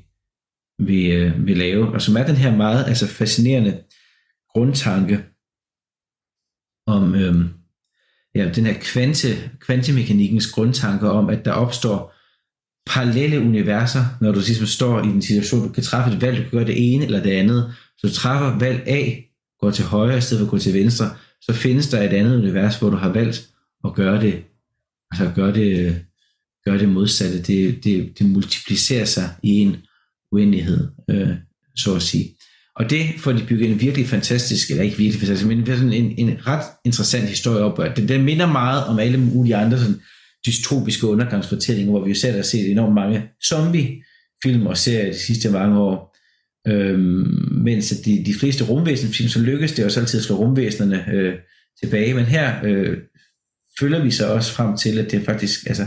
vil, øh, vil lave, og som er den her meget altså fascinerende grundtanke om øhm, ja, den her kvante, kvantemekanikkens grundtanke om, at der opstår parallelle universer, når du ligesom står i en situation, du kan træffe et valg, du kan gøre det ene eller det andet, så du træffer valg A, går til højre i stedet for at gå til venstre, så findes der et andet univers, hvor du har valgt at gøre det, altså gøre det, gøre det modsatte. Det, det, det multiplicerer sig i en uendelighed, øh, så at sige. Og det får de bygget en virkelig fantastisk, eller ikke virkelig fantastisk, men sådan en, en ret interessant historie op. Og Den, den minder meget om alle mulige andre sådan, dystopiske undergangsfortællinger, hvor vi jo selv har set enormt mange zombie-film og serier de sidste mange år. Øhm, mens at de, de fleste rumvæsenfilm, så lykkes det også altid at slå rumvæsenerne øh, tilbage. Men her øh, følger vi så også frem til, at det faktisk, altså,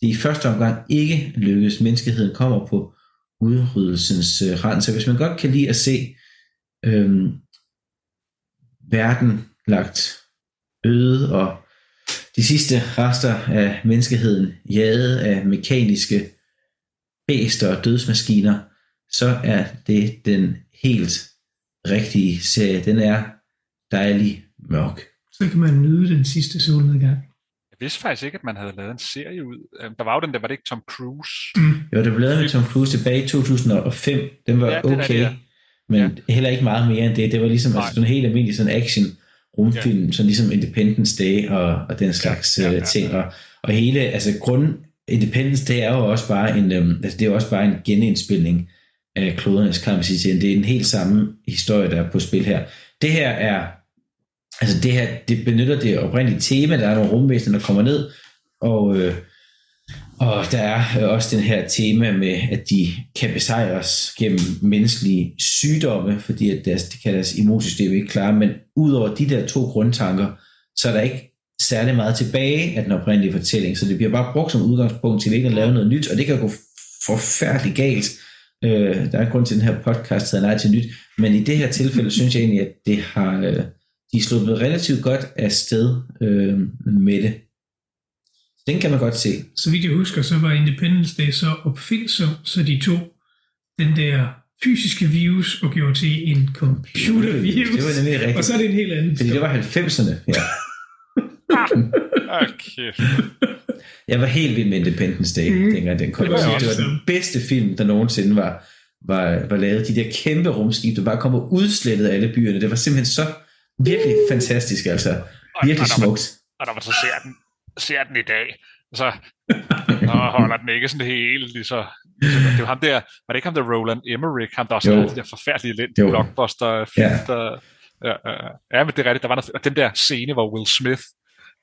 det i første omgang ikke lykkes. Menneskeheden kommer på udryddelsens øh, rand. Så hvis man godt kan lide at se øhm, verden lagt øde og de sidste rester af menneskeheden jaget af mekaniske bæster og dødsmaskiner, så er det den helt rigtige serie. Den er dejlig mørk. Så kan man nyde den sidste solnedgang. Jeg vidste faktisk ikke, at man havde lavet en serie ud. Øhm, Der var jo den der, var det ikke Tom Cruise? Jo, det blev lavet med Tom Cruise tilbage i 2005. Den var Ja, den okay, det, ja. men heller ikke meget mere end det. Det var ligesom Nej. altså, sådan en helt almindelig sådan action rumfilm, sådan ligesom Independence Day og, og den slags Ja, ja, ja, ja, ja, ting. Og, og hele, altså grund Independence Day er jo også bare en, øhm, altså det er også bare en genindspilning af klodernes kamp tiden. Det er en helt samme historie, der er på spil her. Det her er, altså det her, det benytter det oprindelige tema, der er nogle rumvæsener, der kommer ned, og, øh, og der er øh, også den her tema med, at de kan besejres gennem menneskelige sygdomme, fordi at deres, det kan deres immunsystem ikke klare, men udover de der to grundtanker, så er der ikke særlig meget tilbage af den oprindelige fortælling, så det bliver bare brugt som udgangspunkt til ikke at lave noget nyt, og det kan gå forfærdeligt galt. Øh, der er en grund til, at den her podcast hedder Nej til Nyt, men i det her tilfælde synes jeg egentlig, at det har, øh, de er sluppet relativt godt af sted øh, med det. Den kan man godt se. Så vidt jeg husker, så var Independence Day så opfindsom, så de tog den der fysiske virus og gjorde til en computervirus. Det var nemlig rigtigt. Og så er det en helt anden. Fordi det var 90'erne. Ja. Okay. Jeg var helt vild med Independence Day, Mm. mm. dengang den kom. Det var var, det var også. den bedste film, der nogensinde var, var, var lavet. De der kæmpe rumskib, der bare kom og udslettede alle byerne. Det var simpelthen så virkelig fantastisk, altså. Virkelig og, smukt. og når man så ser den, ser den i dag, så [laughs] nå, holder den ikke sådan helt lige så... det var ham der, var det ikke ham der Roland Emmerich, ham der også Jo. havde de der forfærdelige elendige blockbuster film, Ja. der, ja, ja, ja, men det er rigtigt, der var noget, og den der scene, hvor Will Smith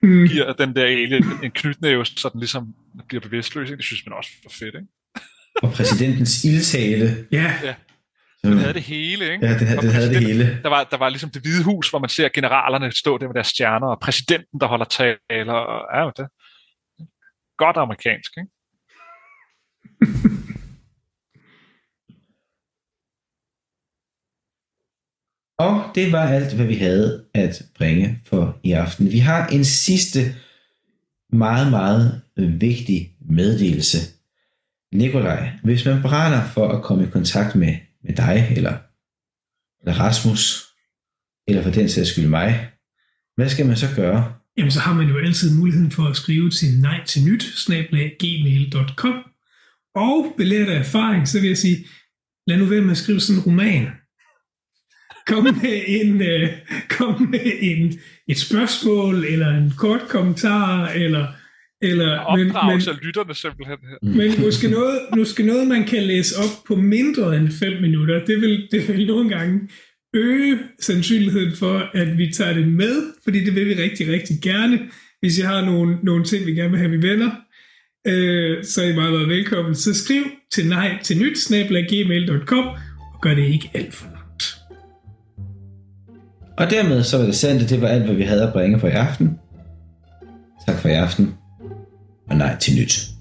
Mm. giver den der alien en knytnæve, så den ligesom bliver bevidstløs, det synes man også var fedt, ikke? Og præsidentens ildtale. Ja, Den havde det hele, ikke? Ja, den, havde- den havde det hele. Der var, der var ligesom det hvide hus, hvor man ser generalerne stå der med deres stjerner, og præsidenten, der holder taler, og ja, det godt amerikansk, ikke? [laughs] Og det var alt, hvad vi havde at bringe for i aften. Vi har en sidste meget, meget vigtig meddelelse. Nikolaj, hvis man brænder for at komme i kontakt med, med dig, eller, eller Rasmus, eller for den sags skyld mig, hvad skal man så gøre? jamen så har man jo altid muligheden for at skrive til nej til nyt, gmail.com. Og belært af erfaring, så vil jeg sige, lad nu være med at skrive sådan en roman. Kom med, en, øh, kom med en, et spørgsmål, eller en kort kommentar, eller, eller men, men, Opdragelse af lytterne simpelthen her. men måske noget, måske noget, man kan læse op på mindre end 5 minutter, det vil, det vil nogle gange øge sandsynligheden for, at vi tager det med, fordi det vil vi rigtig, rigtig gerne, hvis jeg har nogle, nogle ting, vi gerne vil have, vi venner. øh, så er I meget, meget velkommen. Så skriv til nej til nyt, gmail.com, og gør det ikke alt for langt. Og dermed så var det sandt, at det var alt, hvad vi havde at bringe for i aften. Tak for i aften, og nej til nyt.